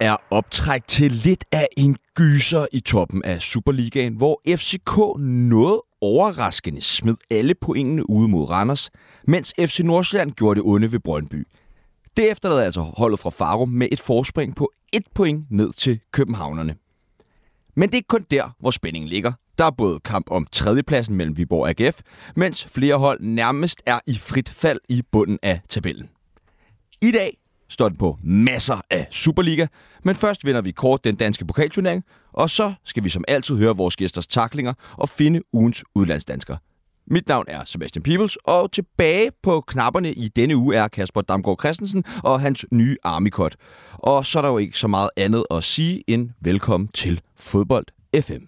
Er optræk til lidt af en gyser i toppen af Superligaen, hvor FCK nåede overraskende smed alle pointene ude mod Randers, mens FC Nordsjælland gjorde det onde ved Brøndby. Det efterlader altså holdet fra Farum med et forspring på et point ned til københavnerne. Men det er ikke kun der, hvor spændingen ligger. Der er både kamp om tredjepladsen mellem Viborg og AGF, mens flere hold nærmest er i frit fald i bunden af tabellen. I dag står den på masser af Superliga, men først vinder vi kort den danske pokalturnering, og så skal vi som altid høre vores gæsters taklinger og finde ugens udlandsdansker. Mit navn er Sebastian Peebles, og tilbage på knapperne i denne uge er Kasper Damgaard Christensen og hans nye Armikot. Og så er der jo ikke så meget andet at sige end velkommen til Fodbold FM.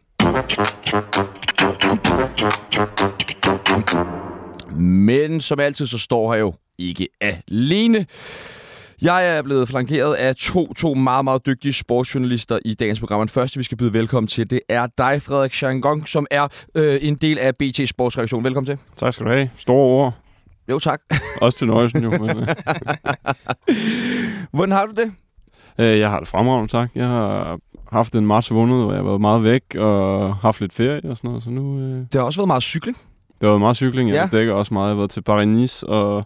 Men som altid, så står her jo ikke alene. Jeg er blevet flankeret af to, to meget, meget dygtige sportsjournalister i dagens program. Den første, vi skal byde velkommen til, det er dig, Frederik Changong, som er øh, en del af BT Sportsredaktion. Velkommen til. Tak skal du have. Store ord. Jo, tak. Også til nøjelsen jo. Men, øh, Hvordan har du det? øh, jeg har det fremragende, tak. Jeg har haft en marts vundet, hvor jeg har været meget væk og haft lidt ferie og sådan noget. Så nu, øh, Det har også været meget cykling. det har været meget cykling. Jeg Ja. ja. dækker også meget. Jeg har været til Paris-Nice og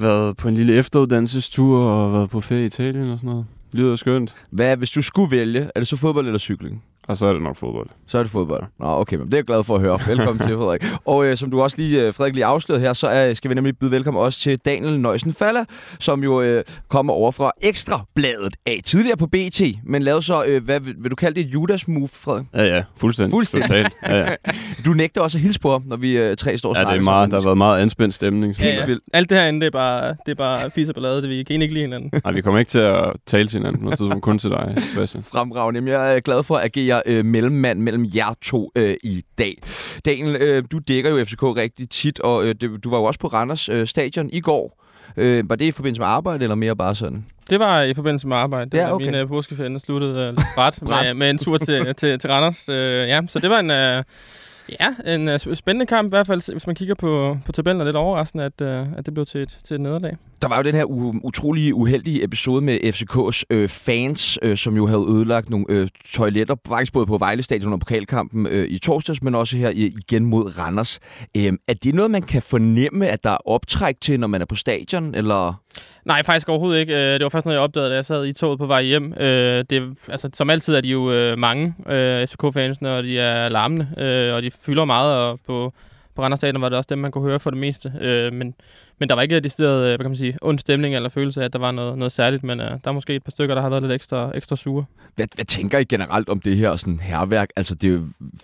været på en lille efteruddannelsestur og været på ferie i Italien og sådan noget. Livet skønt. Hvad, hvis du skulle vælge, er det så fodbold eller cykling? Og så er det nok fodbold. Så er det fodbold. Nå, okay, men det er jeg glad for at høre. Velkommen til, Frederik. Og øh, som du også lige, øh, Frederik, lige afslørede her, så øh, skal vi nemlig byde velkommen også til Daniel Nøjsen Faller, som jo øh, kommer over fra Ekstrabladet af tidligere på BT, men lavede så, øh, hvad vil, vil du kalde det, et Judas-move, Frederik? Ja, ja. Fuldstændig. Fuldstændig. Totalt. Ja, ja. Du nægter også at hilse på ham, når vi øh, tre står og ja, det er meget, der har været meget anspændt stemning. Så. Helt Ja, ja. vildt. Alt det herinde, det er bare, det er bare fis og ballade. Det vi kan ikke lide hinanden. Nej, vi kommer ikke til at tale til hinanden tidspunkt, kun til dig, Sebastian. Fremragende. Jamen, Jeg er glad for at agere øh, mellemmand mellem jer to øh, i dag. Daniel, øh, du dækker jo FCK rigtig tit, og øh, det, du var jo også på Randers øh, stadion i går. Øh, var det i forbindelse med arbejde, eller mere bare sådan? Det var i forbindelse med arbejde. Det Ja, okay. Min uh, påskeferie sluttede uh, ret med, med en tur til, til, til Randers. Uh, ja, så det var en... Uh, Ja, en uh, spændende kamp i hvert fald, hvis man kigger på, på tabellen, er lidt overraskende, at, uh, at det blev til et, til et nederlag. Der var jo den her u- utrolige uheldige episode med FCK's øh, fans, øh, som jo havde ødelagt nogle øh, toiletter, faktisk både på Vejle Stadion under pokalkampen øh, i torsdags, men også her igen mod Randers. Øh, er det noget, man kan fornemme, at der er optræk til, når man er på stadion, eller... Nej, faktisk overhovedet ikke. Øh, det var først noget, jeg opdagede, da jeg sad i toget på vej hjem. Øh, det, altså, som altid er de jo øh, mange, SK-fansene, og de er larmende, og de fylder meget, og på, på Randers Stadion var det også dem, man kunne høre for det meste. Men, men der var ikke decideret, øh, hvad kan man sige, ond stemning eller følelse af, at der var noget, noget særligt, men der er måske et par stykker, der har været lidt ekstra, ekstra sure. Hvad, hvad tænker I generelt om det her sådan herværk? Altså, det er jo,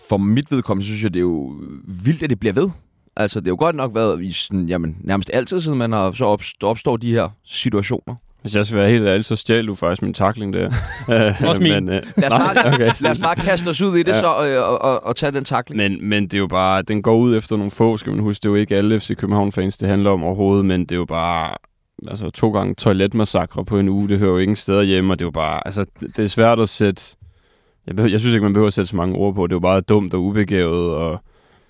for mit vedkommende, synes jeg, det er jo vildt, at det bliver ved. Altså, det er jo godt nok været i sådan, jamen, nærmest altid, siden man har så opstår, opstår de her situationer. Hvis jeg skal være helt ærlig, så stjal du faktisk min takling der. Også min. Men, øh, Lad os bare, okay. lad os bare kaste os ud i det Ja. så, og, og, og, og tage den takling. Men, men det er jo bare, den går ud efter nogle få, skal man huske. Det er jo ikke alle FC København-fans, det handler om overhovedet, men det er jo bare altså, to gange toiletmassakre på en uge. Det hører jo ingen steder hjemme, og det er jo bare, altså, det det er svært at sætte, jeg, behøver, jeg synes ikke, man behøver at sætte så mange ord på. Det er jo bare dumt og ubegavet, og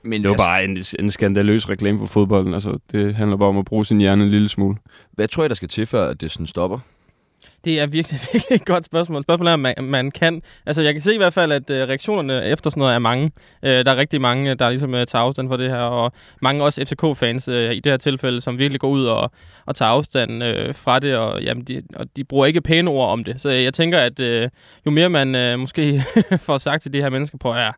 Men det er jo altså, bare en, en skandaløs reklame for fodbolden. Altså, det handler bare om at bruge sin hjerne en lille smule. Hvad tror I, der skal til, før at det sådan stopper? Det er virkelig, virkelig et godt spørgsmål. Spørgsmålet er, om man, man kan... Altså, jeg kan se i hvert fald, at øh, reaktionerne efter sådan noget er mange. Øh, der er rigtig mange, der ligesom øh, tager afstand for det her, og mange også FCK-fans øh, i det her tilfælde, som virkelig går ud og, og tager afstand øh, fra det, og, jamen, de, og de bruger ikke pæne ord om det. Så jeg tænker, at øh, jo mere man øh, måske får sagt til de her mennesker på, at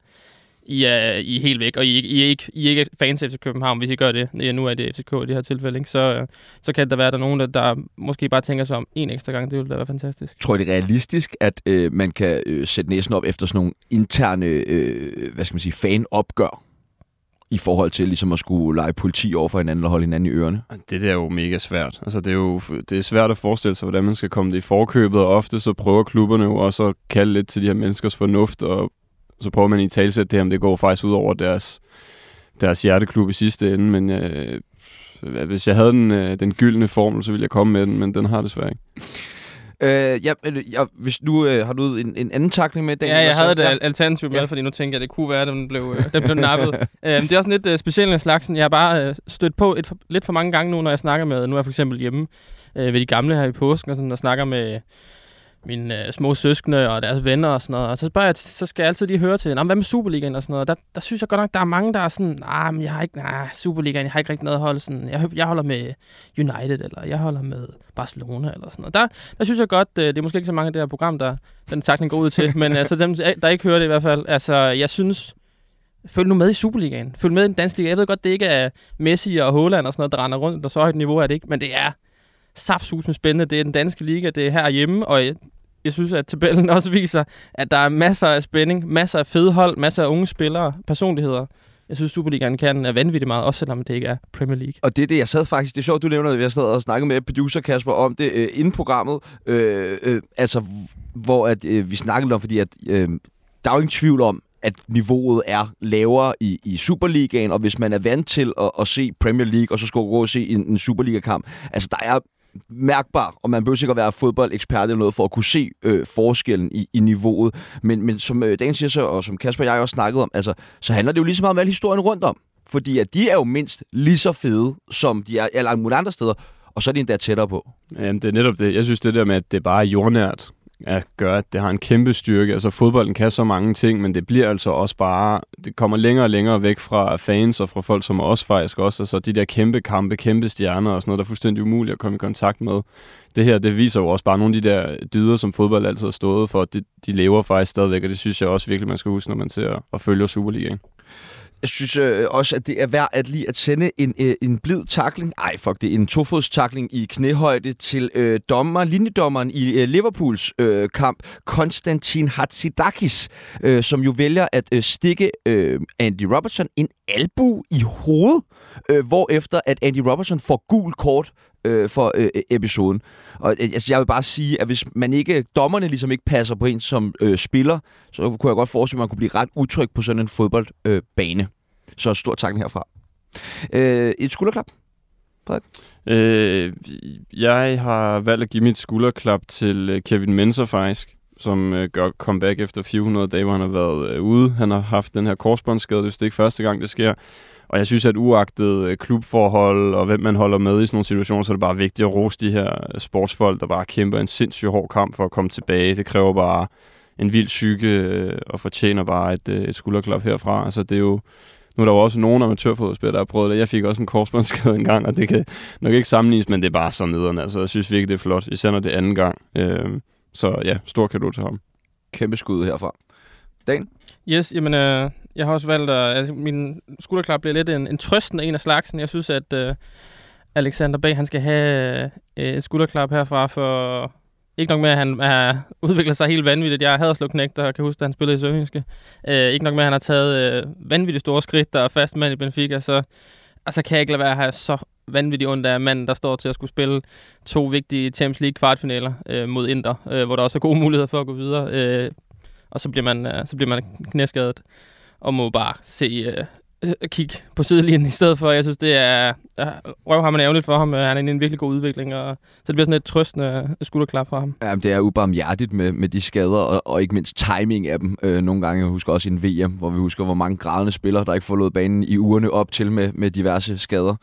I er, I er helt væk, og I, ikke- I, er ikke, I er ikke fans af FC København, hvis I gør det. Ja, nu er det FCK i det her tilfælde, ikke? Så, øh, så kan der være, der er nogen, der, der måske bare tænker sig om en ekstra gang. Det ville da være fantastisk. Tror I, det er realistisk, at øh, man kan øh, sætte næsen op efter sådan nogle interne, øh, hvad skal man sige, fanopgør? I forhold til ligesom at skulle lege politi over for hinanden og holde hinanden i ørerne? Det der er jo mega svært. Altså, det er jo det er svært at forestille sig, hvordan man skal komme det i forkøbet, og ofte så prøver klubberne jo også at kalde lidt til de her menneskers fornuft, og så prøver man i talsæt det her, om det går faktisk ud over deres, deres hjerteklub i sidste ende, men øh, hvis jeg havde den, øh, den gyldne formel, så ville jeg komme med den, men den har desværre ikke. Øh, ja, ja, hvis nu øh, har du en, en anden takling med i dag. Ja, jeg havde et ja. alternativ med, ja. fordi nu tænker jeg, at det kunne være, at den blev, øh, den blev nappet. øh, det er også lidt øh, specielt en slags. Jeg har bare øh, stødt på et, lidt for mange gange nu, når jeg snakker med, nu er jeg for eksempel hjemme øh, ved de gamle her i påsken, og, sådan, og snakker med mine øh, små søskende og deres venner og sådan noget. Og så, spørger jeg, så skal jeg altid lige høre til, hvad med Superligaen og sådan noget. Der, der synes jeg godt nok, der er mange, der er sådan, nej, men jeg har ikke, nej, Superligaen, jeg har ikke rigtig noget hold. sådan. Jeg, jeg holder med United, eller jeg holder med Barcelona, eller sådan noget. Der, der synes jeg godt, øh, det er måske ikke så mange af det her program, der den takning går ud til, men altså dem, øh, der ikke hører det i hvert fald, altså jeg synes, Følg nu med i Superligaen. Følg med i den danske liga. Jeg ved godt, det ikke er Messi og Haaland og sådan noget, der render rundt, der så højt niveau er det ikke, men det er saftsus med spændende. Det er den danske liga, det er herhjemme, og jeg synes, at tabellen også viser, at der er masser af spænding, masser af fede hold, masser af unge spillere, personligheder. Jeg synes, Superligaen kan er vanvittigt meget, også selvom det ikke er Premier League. Og det er det, jeg sad faktisk... Det er sjovt, du nævner, at vi har og snakket med producer Kasper om det øh, inden programmet. Øh, øh, altså, hvor at, øh, vi snakkede om, fordi at, øh, der er jo ingen tvivl om, at niveauet er lavere i, i Superligaen, og hvis man er vant til at, at se Premier League, og så skal gå og se en, en Superliga-kamp, altså der er mærkbar, og man behøver sikkert være fodboldekspert eller noget for at kunne se øh, forskellen i, i niveauet. Men, men som øh, Dan siger så, og som Kasper og jeg også snakkede om, altså, så handler det jo lige så meget om al historien rundt om. Fordi at de er jo mindst lige så fede, som de er alle mulige andre steder, og så er de endda tættere på. Jamen, det er netop det. Jeg synes, det der med, at det bare er jordnært, at gør, at det har en kæmpe styrke. Altså fodbolden kan så mange ting, men det bliver altså også bare, det kommer længere og længere væk fra fans og fra folk som os faktisk også. Altså de der kæmpe kampe, kæmpe stjerner og sådan noget, der er fuldstændig umuligt at komme i kontakt med. Det her, det viser jo også bare nogle af de der dyder, som fodbold altid har stået for. De, de lever faktisk stadigvæk, og det synes jeg også virkelig, man skal huske, når man ser og følger Superligaen. Jeg synes øh, også, at det er værd at lige at sende en, øh, en blid takling. Ej, fuck det. En tofodstakling i knæhøjde til øh, dommer, linjedommeren i øh, Liverpools øh, kamp, Konstantin Hatzidakis, øh, som jo vælger at øh, stikke øh, Andy Robertson en albu i hovedet, øh, hvorefter at Andy Robertson får gul kort øh, for øh, e-, episoden. Og øh, altså, jeg vil bare sige, at hvis man ikke, dommerne ligesom ikke passer på en som øh, spiller, så kunne jeg godt forestille mig, at man kunne blive ret utryg på sådan en fodboldbane. Øh, så stor tak herfra. Øh, et skulderklap? Frederik? Øh, jeg har valgt at give mit skulderklap til øh, Kevin Menser faktisk som øh, gør comeback efter 400 dage, hvor han har været øh, ude. Han har haft den her korsbåndsskade, hvis det ikke første gang, det sker. Og jeg synes, at uagtet øh, klubforhold og hvem man holder med i sådan nogle situationer, så er det bare vigtigt at rose de her øh, sportsfolk, der bare kæmper en sindssygt hård kamp for at komme tilbage. Det kræver bare en vild psyke øh, og fortjener bare et, et skulderklap herfra. Altså, det er jo, nu er der jo også nogle amatørfodboldspillere, der har prøvet det. Jeg fik også en korsbåndsskade en gang, og det kan nok ikke sammenlignes, men det er bare så nederne. Altså, jeg synes virkelig, det er flot, især når det er anden gang. Øh, så ja, stor kado til ham. Kæmpe skud herfra. Dan? Yes, jamen, øh, jeg har også valgt at... Altså, min skulderklap bliver lidt en, en trøstende en af slagsen. Jeg synes, at øh, Alexander Bag, han skal have øh, et skulderklap herfra for... Ikke nok med, at han har udviklet sig helt vanvittigt. Jeg havde slået knægt, der kan huske, at han spillede i Sønderjyske. Øh, ikke nok med, at han har taget øh, vanvittigt store skridt, der er fast mand i Benfica, så altså, kan jeg ikke lade være at have så vanvittigt ondt af manden, der står til at skulle spille to vigtige Champions League kvartfinaler øh, mod Inter, øh, hvor der også er gode muligheder for at gå videre. Øh, og så bliver man, øh, så bliver man knæskadet og må bare se øh, øh, kigge på sidelinjen i stedet for. Jeg synes, det er øh, røv man ærgerligt for ham. Han er i en virkelig god udvikling, og så det bliver sådan et trøstende øh, skulderklap for ham. Jamen, det er ubarmhjertigt med, med de skader, og, og ikke mindst timing af dem. Øh, nogle gange, jeg husker også i en VM, hvor vi husker, hvor mange grædende spillere, der ikke forlod banen i ugerne op til med, med diverse skader.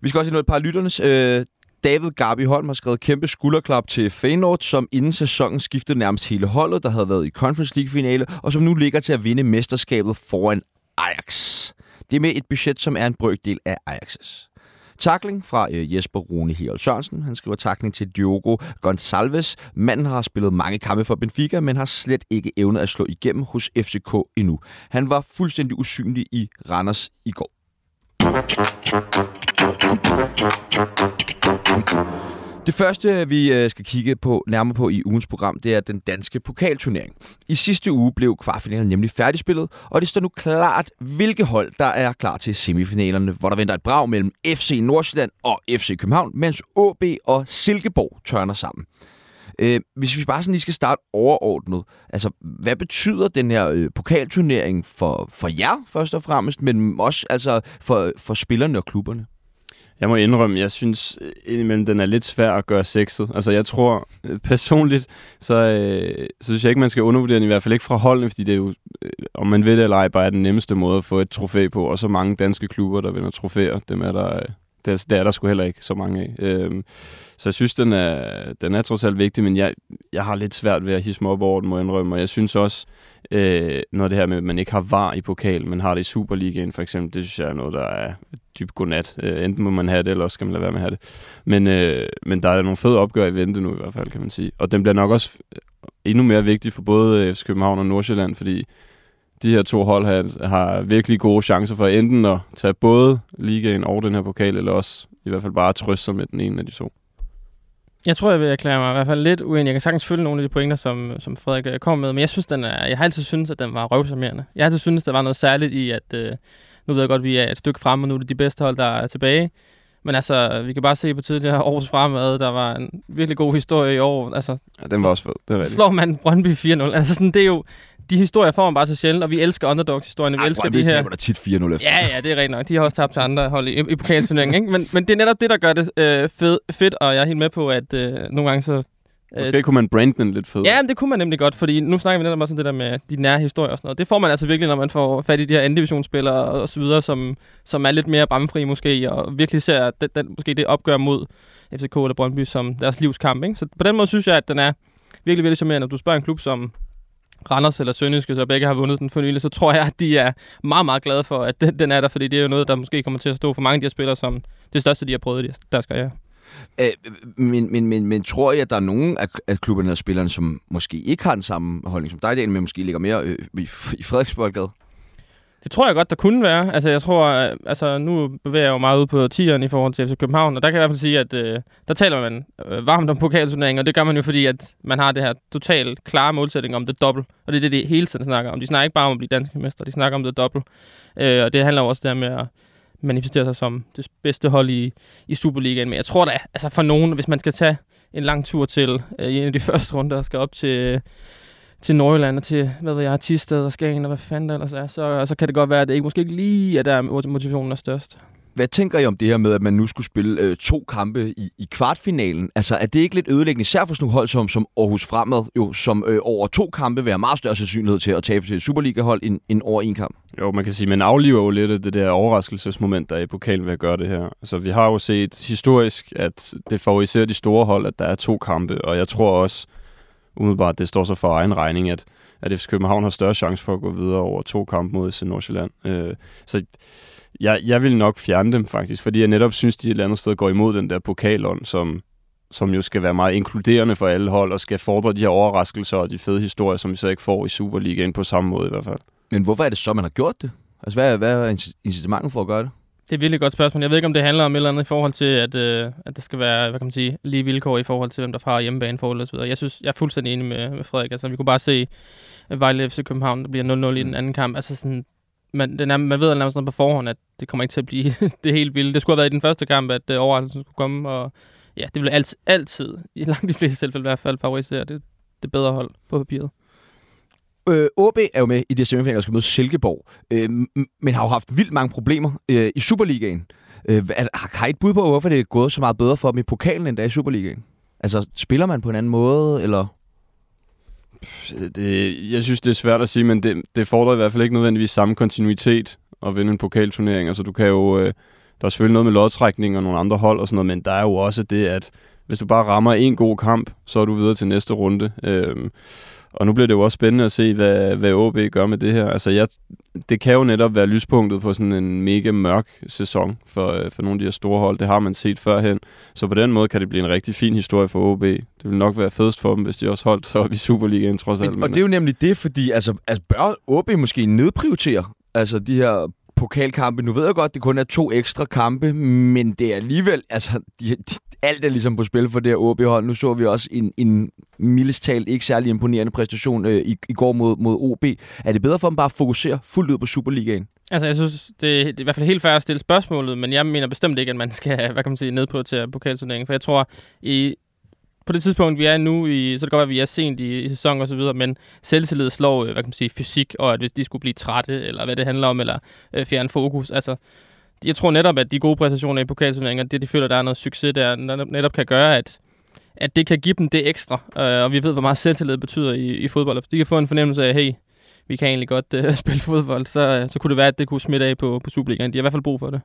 Vi skal også have noget et par lytternes. Øh, David Garbi Holm har skrevet kæmpe skulderklap til Feyenoord, som inden sæsonen skiftede nærmest hele holdet, der havde været i Conference League-finale, og som nu ligger til at vinde mesterskabet foran Ajax. Det er med et budget, som er en brøkdel af Ajax's. Takling fra øh, Jesper Rune Herold Sørensen. Han skriver takling til Diogo Gonçalves. Manden har spillet mange kampe for Benfica, men har slet ikke evnet at slå igennem hos FCK endnu. Han var fuldstændig usynlig i Randers i går. Det første, vi øh, skal kigge på nærmere på i ugens program, det er den danske pokalturnering. I sidste uge blev kvartfinalen nemlig færdigspillet, og det står nu klart, hvilke hold, der er klar til semifinalerne, hvor der venter et brag mellem FC Nordsjælland og FC København, mens AB og Silkeborg tørner sammen. Øh, hvis vi bare sådan lige skal starte overordnet, altså hvad betyder den her øh, pokalturnering for, for jer først og fremmest, men også altså for, for spillerne og klubberne? Jeg må indrømme, jeg synes øh, indimellem, den er lidt svær at gøre sexet. Altså jeg tror øh, personligt, så, øh, så synes jeg ikke, man skal undervurdere den, i hvert fald ikke fra holdene, fordi det er jo, øh, om man ved det eller ej, bare er den nemmeste måde at få et trofæ på. Og så mange danske klubber, der vinder trofæer, dem er der, øh, det, det er der sgu heller ikke så mange af. Øhm, så jeg synes, den er, den er trods alt vigtig, men jeg, jeg har lidt svært ved at hisse mig op over den, må jeg indrømme. Og jeg synes også, øh, når det her med, at man ikke har var i pokal, men har det i Superligaen for eksempel, det synes jeg er noget, der er dybt godnat. Øh, enten må man have det, eller også skal man lade være med at have det. Men, øh, men der er nogle fede opgør i vente nu i hvert fald, kan man sige. Og den bliver nok også endnu mere vigtig for både øh, FC København og Nordsjælland, fordi de her to hold har, har virkelig gode chancer for enten at tage både ligaen og den her pokal, eller også i hvert fald bare trøste sig med den ene af de to. Jeg tror, jeg vil erklære mig i hvert fald lidt uenig. Jeg kan sagtens følge nogle af de pointer, som, som Frederik øh, kom med, men jeg synes, den er, jeg har altid syntes, at den var røvsammerende. Jeg har altid syntes, der var noget særligt i, at øh, nu ved jeg godt, at vi er et stykke frem, og nu er det de bedste hold, der er tilbage. Men altså, vi kan bare se på tidligere års fremad, der var en virkelig god historie i år. Altså, ja, den var også fed, det er rigtigt. Slår man Brøndby 4-0. Altså sådan, det er jo, de historier får man bare så sjældent, og vi elsker underdogs-historierne. Vi elsker de her... der tit 4-0 efter. Ja, ja, det er rigtigt nok. De har også tabt til andre hold i, i pokalturneringen, ikke? Men, men det er netop det, der gør det øh, fed, fedt, og jeg er helt med på, at øh, nogle gange så... Øh, Måske kunne man brande den lidt fed. Ja, men det kunne man nemlig godt, fordi nu snakker vi netop også om det der med de nære historier og sådan noget. Det får man altså virkelig, når man får fat i de her anden-divisionsspillere og så videre, som, som er lidt mere bramfri måske, og virkelig ser den, den, måske det opgør mod FCK eller Brøndby som deres livskamp, ikke? Så på den måde synes jeg, at den er virkelig, virkelig charmerende. Når du spørger en klub som Randers eller Sønderjyske, så begge har vundet den for nylig, så tror jeg, at de er meget, meget glade for, at den, den er der, fordi det er jo noget, der måske kommer til at stå for mange af de her spillere, som det største, de har prøvet i deres karriere. Øh, men, men, men, men tror jeg, at der er nogen af, af klubberne og spillerne, som måske ikke har den samme holdning som dig, men måske ligger mere øh, i, i Frederiksborg det tror jeg godt, der kunne være. Altså, jeg tror, altså, nu bevæger jeg jo meget ud på tieren i forhold til FC København, og der kan jeg i hvert fald sige, at øh, der taler man øh, varmt om pokalturneringen, og det gør man jo fordi, at man har det her totalt klare målsætning om det dobbelt. Og det er det, de hele tiden snakker om. De snakker ikke bare om at blive danske mester, de snakker om det dobbelt. Øh, og det handler jo også der med at manifestere sig som det bedste hold i, i Superligaen. Men jeg tror da, altså for nogen, hvis man skal tage en lang tur til øh, i en af de første runder, og skal op til... Øh, til Nordjylland og til, hvad ved jeg, Tisted og Skagen og hvad fanden der ellers er, så, så kan det godt være, at det ikke, måske ikke lige er der, motivationen er størst. Hvad tænker I om det her med, at man nu skulle spille øh, to kampe i, i kvartfinalen? Altså, er det ikke lidt ødelæggende, især for sådan nogle hold som, som Aarhus Fremad, jo, som øh, over to kampe vil have meget større sandsynlighed til at tabe til Superliga-hold end, end over en kamp? Jo, man kan sige, man afliver jo lidt det der overraskelsesmoment, der er i pokalen ved at gøre det her. Altså, vi har jo set historisk, at det favoriserer de store hold, at der er to kampe, og jeg tror også, umiddelbart, det står så for egen regning, at, at FC København har større chance for at gå videre over to kampe mod FC Nordsjælland. Øh, så jeg, jeg vil nok fjerne dem faktisk, fordi jeg netop synes, de et eller andet sted går imod den der pokalånd, som, som jo skal være meget inkluderende for alle hold, og skal fordre de her overraskelser og de fede historier, som vi så ikke får i Superligaen på samme måde i hvert fald. Men hvorfor er det så, man har gjort det? Altså, hvad er, hvad er incitamentet for at gøre det? Det er et virkelig godt spørgsmål. Jeg ved ikke, om det handler om et eller andet i forhold til, at, øh, at der skal være hvad kan man sige, lige vilkår i forhold til, hvem der har hjemmebane så videre. Jeg synes, jeg er fuldstændig enig med, med Frederik. Altså, vi kunne bare se Vejle FC København, der bliver 0-0 i den mm. anden kamp. Altså sådan, man, det er, man ved nærmest noget på forhånd, at det kommer ikke til at blive det helt vilde. Det skulle have været i den første kamp, at uh, overraskelsen skulle komme, og ja, det vil altid, altid, i langt de fleste tilfælde i hvert fald, favorisere det, det bedre hold på papiret. Øh, OB er jo med i det semifinal, der skal møde Silkeborg, øh, men har jo haft vildt mange problemer øh, i Superligaen. Øh, har I et bud på, hvorfor det er gået så meget bedre for dem i pokalen, end der i Superligaen? Altså, spiller man på en anden måde, eller... Det, jeg synes, det er svært at sige, men det, det fordrer i hvert fald ikke nødvendigvis samme kontinuitet at vinde en pokalturnering. Altså, du kan jo... Øh, der er selvfølgelig noget med lodtrækning og nogle andre hold og sådan noget, men der er jo også det, at hvis du bare rammer en god kamp, så er du videre til næste runde. Øh, og nu bliver det jo også spændende at se, hvad, hvad OB gør med det her. Altså, jeg, det kan jo netop være lyspunktet på sådan en mega mørk sæson for, øh, for nogle af de her store hold. Det har man set førhen. Så på den måde kan det blive en rigtig fin historie for OB. Det vil nok være fedest for dem, hvis de også holdt sig op i Superligaen, trods alt. Og det er jo nemlig det, fordi altså, altså bør OB måske nedprioritere altså de her pokalkampe. Nu ved jeg godt, det kun er to ekstra kampe, men det er alligevel, altså, de, de, alt er ligesom på spil for det her OB-hold. Nu så vi også en, en mildest talt ikke særlig imponerende præstation øh, i, i går mod, mod OB. Er det bedre for dem bare at fokusere fuldt ud på Superligaen? Altså, jeg synes, det, det er i hvert fald helt fair at stille spørgsmålet, men jeg mener bestemt ikke, at man skal, hvad kan man sige, ned på til pokalturneringen, for jeg tror, i på det tidspunkt, vi er nu, i, så det kan godt være, at vi er sent i, i sæson og så videre, men selvtillid slår, øh, hvad kan man sige, fysik, og at hvis de skulle blive trætte, eller hvad det handler om, eller øh, fjerne fokus, altså, jeg tror netop, at de gode præstationer i pokalturneringer, det de føler, der er noget succes der, netop kan gøre, at, at det kan give dem det ekstra, øh, og vi ved, hvor meget selvtillid betyder i, i fodbold. Hvis de kan få en fornemmelse af, hey, vi kan egentlig godt øh, spille fodbold, så, øh, så kunne det være, at det kunne smitte af på, på Superligaen. De har i hvert fald brug for det.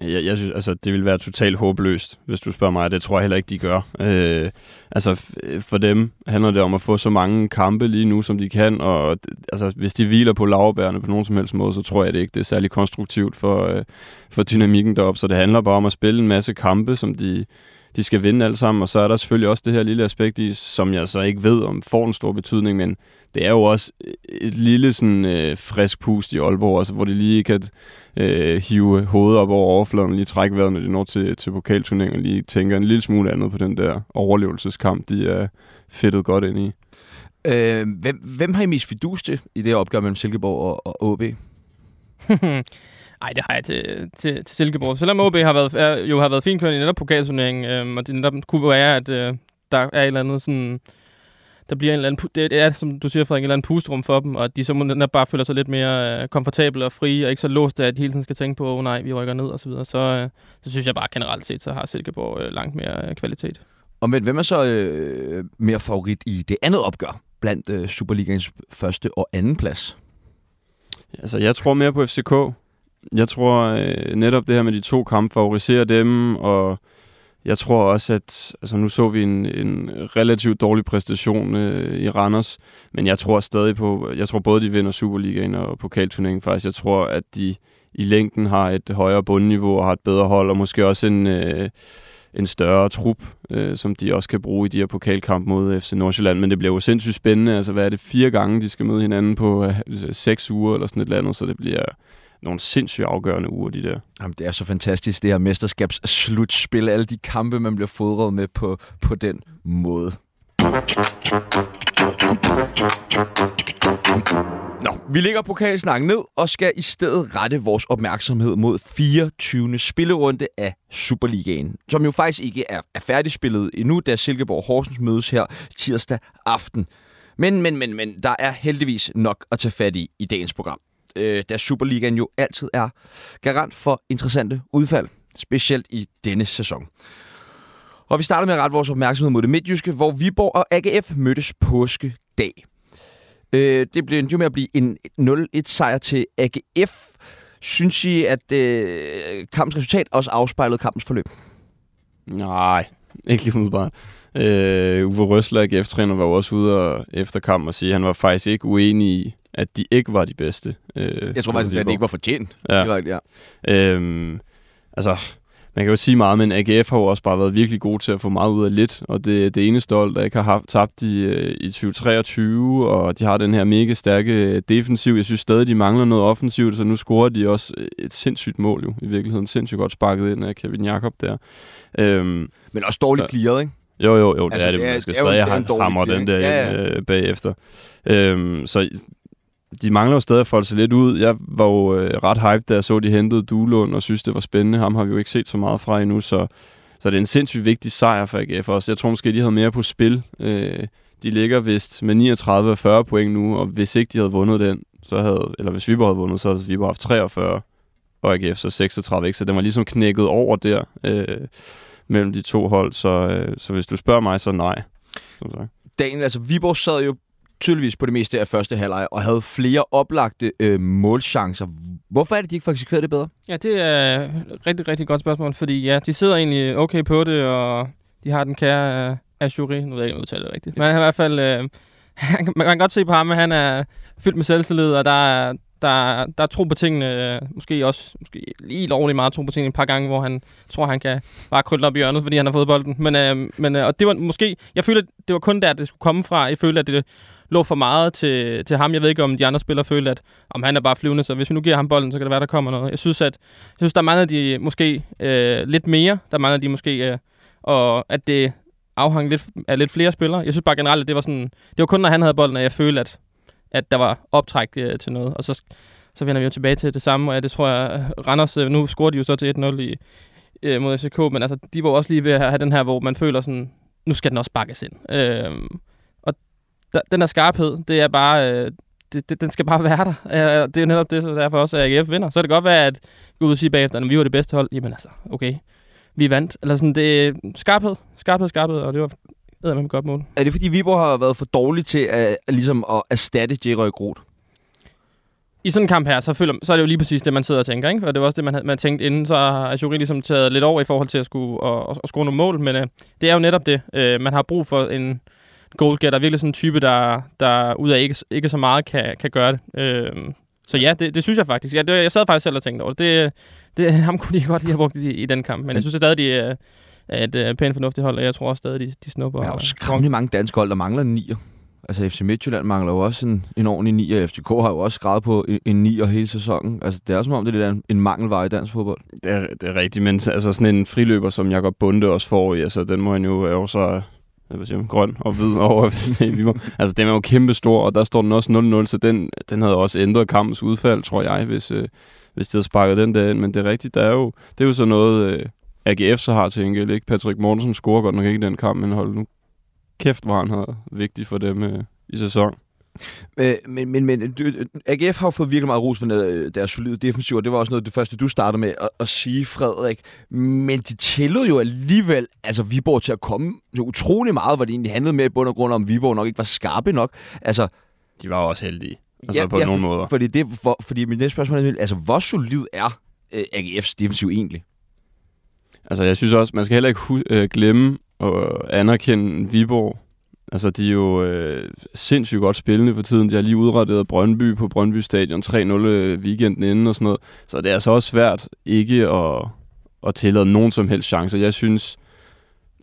Jeg, jeg synes, altså, det vil være totalt håbløst, hvis du spørger mig. Det tror jeg heller ikke, de gør. Øh, altså, øh, for dem handler det om at få så mange kampe lige nu, som de kan, og altså, hvis de hviler på lavbærene på nogen som helst måde, så tror jeg det ikke, det er særlig konstruktivt for, øh, for dynamikken deroppe. Så det handler bare om at spille en masse kampe, som de, de skal vinde alle sammen, og så er der selvfølgelig også det her lille aspekt i, som jeg så ikke ved, om får en stor betydning, men det er jo også et lille sådan øh, frisk pust i Aalborg, altså, hvor de lige kan øh, hive hovedet op over overfladen og lige trække vejret, når de når til, til pokalturneringen, og lige tænker en lille smule andet på den der overlevelseskamp, de er fedtet godt ind i. Øh, hvem, hvem har I mest fidus til i det opgør mellem Silkeborg og, og OB? Nej, det har jeg til, til, til Silkeborg. Selvom OB har været, er, jo har været fint kørende i netop pokalturneringen, øh, og det netop kunne være, at øh, der er et eller andet sådan der bliver en eller anden, det er, som du siger, Frederik, en eller anden pustrum for dem, og at de så må bare føler sig lidt mere øh, komfortable og frie, og ikke så låst af, at de hele tiden skal tænke på, oh, nej, vi rykker ned og så videre. Så, øh, så synes jeg bare generelt set, så har Silkeborg øh, langt mere øh, kvalitet. Og men hvem er så øh, mere favorit i det andet opgør blandt øh, Superligans første og anden plads? Altså, jeg tror mere på FCK. Jeg tror øh, netop det her med de to kampe favoriserer dem, og jeg tror også, at altså nu så vi en, en relativt dårlig præstation øh, i Randers, men jeg tror stadig på, jeg tror både de vinder Superligaen og pokalturneringen faktisk. Jeg tror, at de i længden har et højere bundniveau og har et bedre hold, og måske også en, øh, en større trup, øh, som de også kan bruge i de her pokalkamp mod FC Nordsjælland. Men det bliver jo sindssygt spændende. Altså, hvad er det? Fire gange, de skal møde hinanden på øh, seks uger eller sådan et eller andet, så det bliver nogle sindssygt afgørende uger, de der. Jamen, det er så fantastisk, det her mesterskabsslutspil. Alle de kampe, man bliver fodret med på, på den måde. Nå, vi lægger pokalsnakken ned og skal i stedet rette vores opmærksomhed mod 24. spillerunde af Superligaen, som jo faktisk ikke er, er færdigspillet endnu, da Silkeborg Horsens mødes her tirsdag aften. Men, men, men, men der er heldigvis nok at tage fat i i dagens program øh, da Superligaen jo altid er garant for interessante udfald, specielt i denne sæson. Og vi starter med at rette vores opmærksomhed mod det midtjyske, hvor Viborg og AGF mødtes påskedag. Øh, det blev jo med at blive en 0-1-sejr til AGF. Synes I, at øh, kampens resultat også afspejlede kampens forløb? Nej, ikke lige umiddelbart. Øh, Uwe Røsler, AGF-træner, var også ude og, efter kampen og sige, at han var faktisk ikke uenig i, at de ikke var de bedste. Øh, jeg tror faktisk, at de ikke var fortjent. Ja. Direkt, ja. Øhm, altså, man kan jo sige meget, men AGF har jo også bare været virkelig god til at få meget ud af lidt, og det er det eneste hold, der ikke har haft, tabt i, øh, i 2023, og de har den her mega stærke defensiv. Jeg synes stadig, de mangler noget offensivt, så nu scorer de også et sindssygt mål jo, i virkeligheden. Sindssygt godt sparket ind af Kevin Jakob der. Øhm, men også dårligt clearet, ikke? Jo, jo, jo, det altså, er det. Man skal stadig hamre den der ja, ja. Øh, bagefter. Øhm, så de mangler jo stadig at folde sig lidt ud. Jeg var jo øh, ret hyped, da jeg så, de hentede Duelund, og synes, det var spændende. Ham har vi jo ikke set så meget fra endnu, så, så det er en sindssygt vigtig sejr for AGF også. Jeg tror måske, de havde mere på spil. Øh, de ligger vist med 39 og 40 point nu, og hvis ikke de havde vundet den, så havde, eller hvis Viborg havde vundet, så havde Viborg haft 43, og AGF så 36, ikke? så den var ligesom knækket over der øh, mellem de to hold, så, øh, så hvis du spørger mig, så nej. Som sagt. Daniel, altså Viborg sad jo tydeligvis på det meste af første halvleg, og havde flere oplagte øh, målchancer. Hvorfor er det, de ikke faktisk det bedre? Ja, det er et rigtig, rigtig godt spørgsmål, fordi ja, de sidder egentlig okay på det, og de har den kære øh, Ashuri, nu ved jeg ikke, om jeg udtaler det rigtigt, men han er i hvert fald, øh, man kan godt se på ham, at han er fyldt med selvtillid, og der er, der, der er tro på tingene, øh, måske også måske lige lovligt meget tro på tingene et par gange, hvor han tror, han kan bare krydle op i hjørnet, fordi han har fået bolden. Men, øh, men øh, og det var måske, jeg føler, det var kun der, det skulle komme fra. Jeg følte, at det lå for meget til, til ham. Jeg ved ikke, om de andre spillere følte, at om han er bare flyvende, så hvis vi nu giver ham bolden, så kan det være, der kommer noget. Jeg synes, at jeg synes, der mangler de måske øh, lidt mere. Der mangler de måske, øh, og at det afhang lidt af lidt flere spillere. Jeg synes bare generelt, at det var sådan, det var kun, når han havde bolden, at jeg følte, at, at der var optræk øh, til noget. Og så, så vender vi jo tilbage til det samme, og ja, det tror jeg, Randers, øh, nu scorede de jo så til 1-0 i, øh, mod SK, men altså, de var også lige ved at have den her, hvor man føler sådan, nu skal den også bakkes ind. Øh, der, den her skarphed, det er bare... Øh, det, det, den skal bare være der. Øh, det er netop det, så derfor også, at AGF vinder. Så kan det godt være, at gå ud og sige bagefter, at vi var det bedste hold. Jamen altså, okay, vi vandt. Eller sådan, det er skarphed, skarphed, skarphed, og det var med et godt mål. Er det fordi Viborg har været for dårlig til at, ligesom at erstatte Jerry Groth? i sådan en kamp her, så, føler, så er det jo lige præcis det, man sidder og tænker. Ikke? Og det var også det, man, man tænkte inden, så har Azuri ligesom taget lidt over i forhold til at skulle og, og, og score nogle mål. Men øh, det er jo netop det. Øh, man har brug for en goalgetter, virkelig sådan en type, der, der ud af ikke, ikke så meget kan, kan gøre det. Øh, så ja, det, det synes jeg faktisk. Ja, det, jeg sad faktisk selv og tænkte over det. det ham kunne de godt lige have brugt i, i den kamp. Men jeg synes stadig, de er, er et uh, pænt fornuftigt hold, og jeg tror også stadig, de, de snupper. Der er jo skræmmende mange danske hold, der mangler en nier. Altså FC Midtjylland mangler jo også en, en ordentlig nier. FCK har jo også skrevet på en, en nier hele sæsonen. Altså det er som om, det er en, en mangelvare i dansk fodbold. Det er, det er rigtigt, men altså sådan en friløber, som Jakob Bunde også får i, altså den må han jo også hvad siger man, grøn og hvid over. altså, den er jo kæmpe stor, og der står den også 0-0, så den, den havde også ændret kampens udfald, tror jeg, hvis, øh, hvis de havde sparket den der ind. Men det er rigtigt, der er jo, det er jo så noget, øh, AGF så har til enkelt, ikke? Patrick Mortensen scorer godt nok ikke den kamp, men hold nu kæft, hvor han har vigtig for dem øh, i sæson. Øh, men, men, men AGF har jo fået virkelig meget ros for deres solide defensiv, og det var også noget af det første, du startede med at, at sige, Frederik. Men de tillod jo alligevel altså Viborg til at komme så utrolig meget, hvor det egentlig handlede med i bund og grund, om Viborg nok ikke var skarpe nok. Altså, de var også heldige. Altså ja, på ja, nogle for, måder. Fordi, det, for, fordi mit næste spørgsmål er, altså, hvor solid er øh, AGF's defensiv egentlig? Altså, jeg synes også, man skal heller ikke øh, glemme og anerkende Viborg. Altså, de er jo øh, sindssygt godt spillende for tiden. De har lige udrettet Brøndby på Brøndby Stadion 3-0 øh, weekenden inden og sådan noget. Så det er altså også svært ikke at, at tillade nogen som helst chancer. Jeg synes,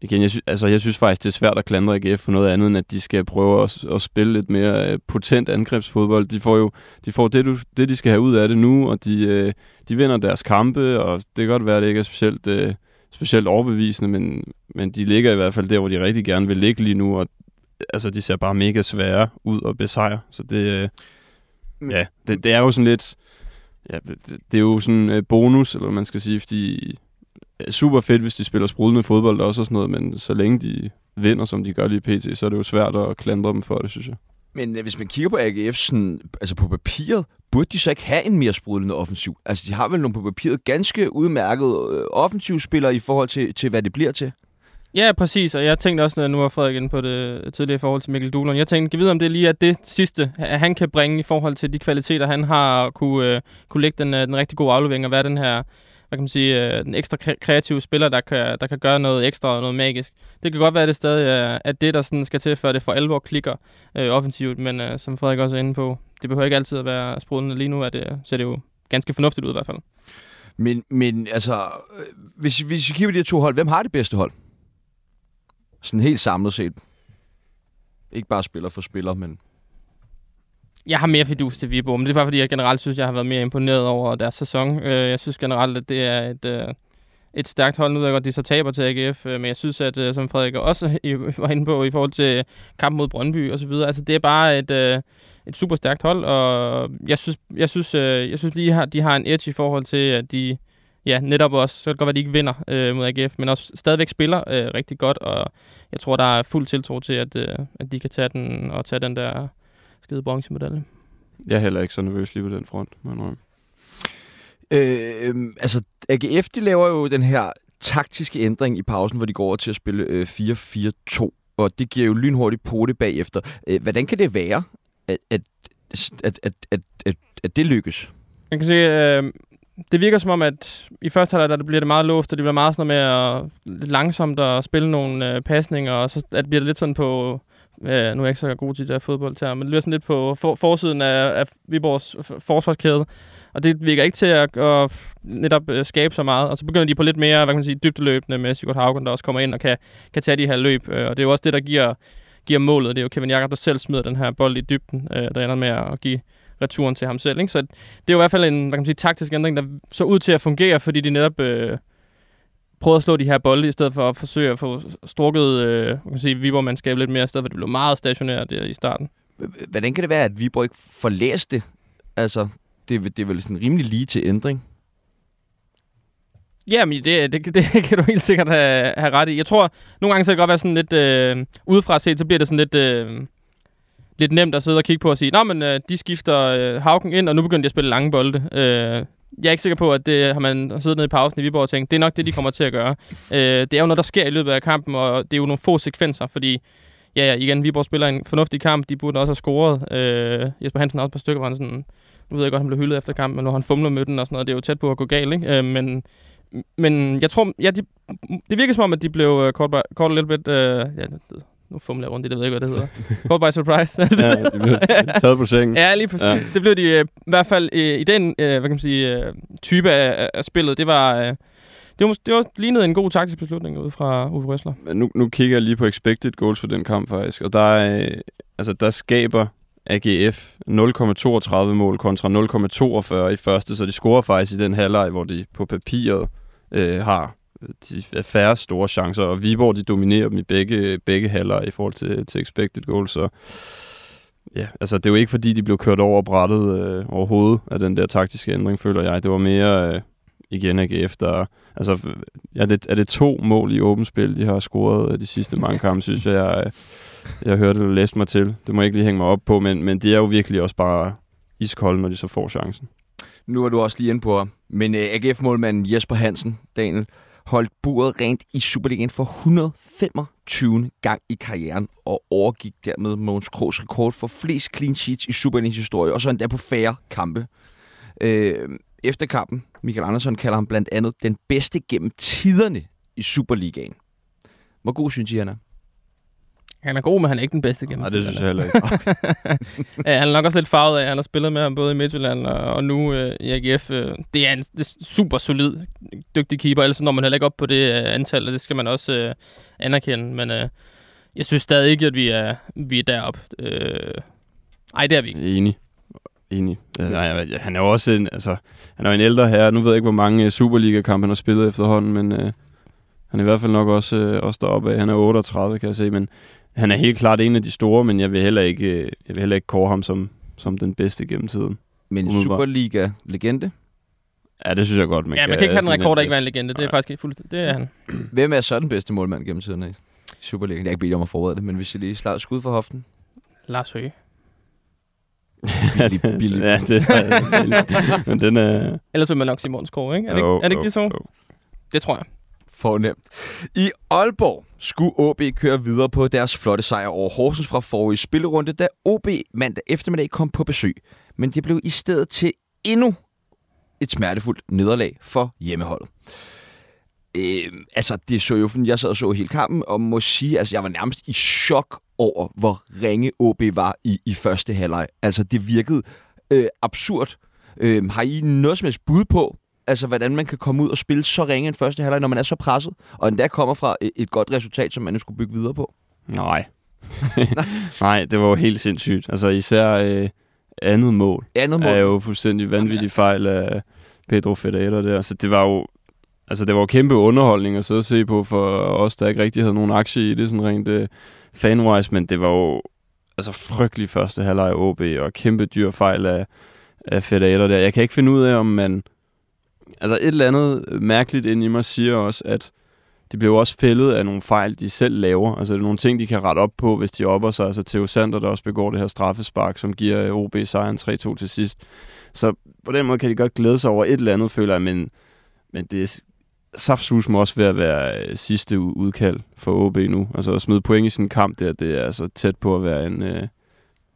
igen, jeg, sy- altså, jeg synes faktisk, det er svært at klandre AGF for noget andet, end at de skal prøve at, at spille lidt mere øh, potent angrebsfodbold. De får jo de får det, du, det, de skal have ud af det nu, og de, øh, de vinder deres kampe, og det kan godt være, at det ikke er specielt... Øh, specielt overbevisende, men, men de ligger i hvert fald der, hvor de rigtig gerne vil ligge lige nu, og altså, de ser bare mega svære ud at besejre. Så det, øh, ja, det, det er jo sådan lidt, ja, det, det er jo sådan uh, bonus, eller man skal sige, fordi er super fedt, hvis de spiller sprudlende fodbold også og sådan noget, men så længe de vinder, som de gør lige pt, så er det jo svært at klandre dem for det, synes jeg. Men øh, hvis man kigger på AGF sådan, altså på papiret, burde de så ikke have en mere sprudlende offensiv? Altså, de har vel nogle på papiret ganske udmærkede øh, offensivspillere i forhold til, til, hvad det bliver til? Ja, præcis, og jeg tænkte også, nu var Frederik inde på det øh, tidligere i forhold til Mikkel Duhlund, jeg tænkte, kan vide, om det lige er det sidste, at han kan bringe i forhold til de kvaliteter, han har kunne, uh, kunne lægge den, uh, den rigtig gode aflevering og være den her hvad kan man sige, uh, den ekstra kreative spiller, der kan, der kan gøre noget ekstra og noget magisk. Det kan godt være, at det stadig er, at det, der sådan skal til, før det for alvor klikker uh, offensivt, men uh, som Frederik også er inde på, det behøver ikke altid at være sprudende. Lige nu er det, ser det jo ganske fornuftigt ud i hvert fald. Men, men altså, hvis, hvis vi kigger på de her to hold, hvem har det bedste hold? Sådan helt samlet set. Ikke bare spiller for spiller, men... Jeg har mere fidus til Viborg, men det er bare fordi, jeg generelt synes, jeg har været mere imponeret over deres sæson. Øh, jeg synes generelt, at det er et, øh, et stærkt hold. Nu ved jeg godt, de så taber til AGF, øh, men jeg synes, at som Frederik også var inde på i forhold til kamp mod Brøndby og så videre, altså det er bare et, et super stærkt hold, og jeg synes, jeg synes, jeg synes lige, de har en edge i forhold til, at de ja, netop også, så kan det godt være, at de ikke vinder øh, mod AGF, men også stadigvæk spiller øh, rigtig godt, og jeg tror, der er fuld tiltro til, at, øh, at de kan tage den og tage den der skide bronzemedalje. Jeg er heller ikke så nervøs lige på den front, men øh, altså, AGF, de laver jo den her taktiske ændring i pausen, hvor de går over til at spille øh, 4-4-2, og det giver jo lynhurtigt på det bagefter. Øh, hvordan kan det være, at, at, at, at, at, at, at det lykkes? Jeg kan se, øh, det virker som om, at i første halvleg der bliver det meget låst, og det bliver meget sådan med at lidt langsomt at spille nogle øh, pasninger, og så at bliver det lidt sådan på, øh, nu er jeg ikke så god til det der fodbold her, men det bliver sådan lidt på for, forsiden af, af Viborgs forsvarskæde, og det virker ikke til at, at netop øh, skabe så meget, og så begynder de på lidt mere, hvad kan man sige, dybdeløbende med Sigurd Haugen, der også kommer ind og kan, kan tage de her løb, øh, og det er jo også det, der giver, giver målet, det er jo Kevin Jakob, der selv smider den her bold i dybden, øh, der ender med at give returen til ham selv. Ikke? Så det er jo i hvert fald en hvad kan man sige, taktisk ændring, der så ud til at fungere, fordi de netop øh, prøvede at slå de her bolde, i stedet for at forsøge at få strukket øh, kan sige, Viborg-mandskab lidt mere, i stedet for at det blev meget stationært der i starten. Hvordan kan det være, at Viborg ikke får læst det? Altså, det, det er vel sådan rimelig lige til ændring? Jamen, det, det, det kan du helt sikkert have, have ret i. Jeg tror, nogle gange så kan det godt være sådan lidt... Øh, udefra set, så bliver det sådan lidt... Øh, lidt nemt at sidde og kigge på og sige, Nå, men øh, de skifter øh, Hauken ind, og nu begynder de at spille lange bolde. Øh, jeg er ikke sikker på, at det har man siddet nede i pausen i Viborg og tænkt, det er nok det, de kommer til at gøre. øh, det er jo noget, der sker i løbet af kampen, og det er jo nogle få sekvenser, fordi ja, ja, igen, Viborg spiller en fornuftig kamp, de burde også have scoret. Øh, Jesper Hansen har også et par stykker, hvor han sådan, nu ved jeg godt, han blev hyldet efter kampen, men nu har han fumlet med den og sådan noget, det er jo tæt på at gå galt, ikke? Øh, men, men jeg tror, ja, de, det virker som om, at de blev øh, kort kort lidt lidt a little ja, nu fumler jeg rundt i det, ved jeg ikke, hvad det hedder. Caught by surprise. ja, de blev taget på sengen. Ja, lige præcis. Ja. Det blev de uh, i hvert fald uh, i den uh, hvad kan man sige, type af, af spillet. Det var, det var, det var lignet en god taktisk beslutning ud fra Uwe Røsler. Men nu, nu kigger jeg lige på expected goals for den kamp faktisk, og der, er, uh, altså, der skaber AGF 0,32 mål kontra 0,42 i første, så de scorer faktisk i den halvleg, hvor de på papiret uh, har de færre store chancer, og Viborg de dominerer dem i begge, begge halver i forhold til, til expected goals, så ja, altså det er jo ikke fordi, de blev kørt over brættet øh, overhovedet af den der taktiske ændring, føler jeg. Det var mere øh, igen AGF, der, altså er det, er det to mål i åbent spil, de har scoret øh, de sidste mange kampe, synes jeg, jeg, jeg hørte det læste mig til. Det må jeg ikke lige hænge mig op på, men, men de er jo virkelig også bare iskolde, når de så får chancen. Nu er du også lige inde på, men øh, AGF-målmanden Jesper Hansen, Daniel, holdt buret rent i Superligaen for 125 gang i karrieren og overgik dermed Måns Krogs rekord for flest clean sheets i Superligaens historie, og så endda på færre kampe. Øh, efter kampen, Michael Andersen kalder ham blandt andet den bedste gennem tiderne i Superligaen. Hvor god synes I, han er? Han er god, men han er ikke den bedste gennem Nej, det synes jeg heller ikke. han er nok også lidt farvet af, han har spillet med ham både i Midtjylland og, og nu øh, i AGF. Øh, det er en det er super solid, dygtig keeper, ellers når man heller ikke op på det øh, antal, og det skal man også øh, anerkende. Men øh, jeg synes stadig ikke, at vi er, vi er deroppe. Øh, ej, det er vi ikke. Enig. Enig. Ja, han er jo også en, altså, han er en ældre herre. Nu ved jeg ikke, hvor mange øh, Superliga-kampe han har spillet efterhånden, men øh, han er i hvert fald nok også, øh, også deroppe af. Han er 38, kan jeg se, men han er helt klart en af de store, men jeg vil heller ikke, øh, jeg vil heller ikke kåre ham som, som den bedste gennem tiden. Men en Superliga-legende? Ja, det synes jeg godt, man Ja, man kan ikke have en rekord, der ikke være en legende. Det er faktisk ikke fuldstændig. Det er han. Hvem er så den bedste målmand gennem tiden i Superligaen? Jeg er ikke bedt om at forberede det, men hvis jeg lige slår skud for hoften. Lars Høgh. billig, billig. ja, det er, men den er... Ellers vil man nok sige Måns Kåre, ikke? Er det, jo, er det ikke det så? Jo. Det tror jeg fornemt. I Aalborg skulle OB køre videre på deres flotte sejr over Horsens fra forrige spillerunde, da OB mandag eftermiddag kom på besøg. Men det blev i stedet til endnu et smertefuldt nederlag for hjemmeholdet. Øh, altså, det så jo, jeg sad og så hele kampen, og må sige, altså, jeg var nærmest i chok over, hvor ringe OB var i, i første halvleg. Altså, det virkede øh, absurd. Øh, har I noget som helst bud på, altså hvordan man kan komme ud og spille så ringe en første halvleg, når man er så presset, og endda kommer fra et, et godt resultat, som man nu skulle bygge videre på? Nej. Nej, det var jo helt sindssygt. Altså især øh, andet mål, andet mål er jo fuldstændig vanvittig fejl af Pedro Ferreira der. Så det var jo altså det var jo kæmpe underholdning at sidde og se på for os, der ikke rigtig havde nogen aktie i det, sådan rent uh, fanwise, men det var jo altså frygtelig første halvleg af OB, og kæmpe dyr fejl af, af Ferreira der. Jeg kan ikke finde ud af, om man altså et eller andet mærkeligt ind i mig siger også, at de bliver også fældet af nogle fejl, de selv laver. Altså det er nogle ting, de kan rette op på, hvis de opper sig. Altså Theo Sander, der også begår det her straffespark, som giver OB sejren 3-2 til sidst. Så på den måde kan de godt glæde sig over et eller andet, føler jeg, men, men det er saftsus må også ved at være øh, sidste udkald for OB nu. Altså at smide point i sin kamp der, det er altså tæt på at være en øh,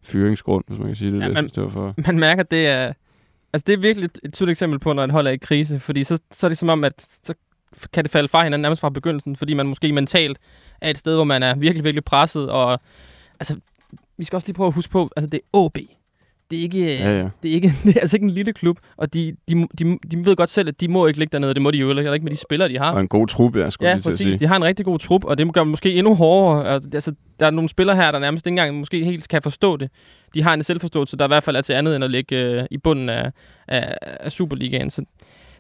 fyringsgrund, hvis man kan sige det. Ja, man, for. man mærker, det er, Altså, det er virkelig et tydeligt eksempel på, når et hold er i krise, fordi så, så er det som om, at så kan det falde fra hinanden nærmest fra begyndelsen, fordi man måske mentalt er et sted, hvor man er virkelig, virkelig presset, og altså, vi skal også lige prøve at huske på, altså det er OB. Det er ikke, ja, ja. Det er ikke, det er altså ikke en lille klub, og de, de, de, de ved godt selv, at de må ikke ligge dernede, det må de jo heller ikke med de spillere, de har. Og en god trup, jeg skulle ja, lige til præcis. at sige. De har en rigtig god trup, og det gør måske endnu hårdere. Altså, der er nogle spillere her, der nærmest ikke engang måske helt kan forstå det. De har en selvforståelse, der i hvert fald er til andet end at ligge øh, i bunden af, af, af Superligaen. Så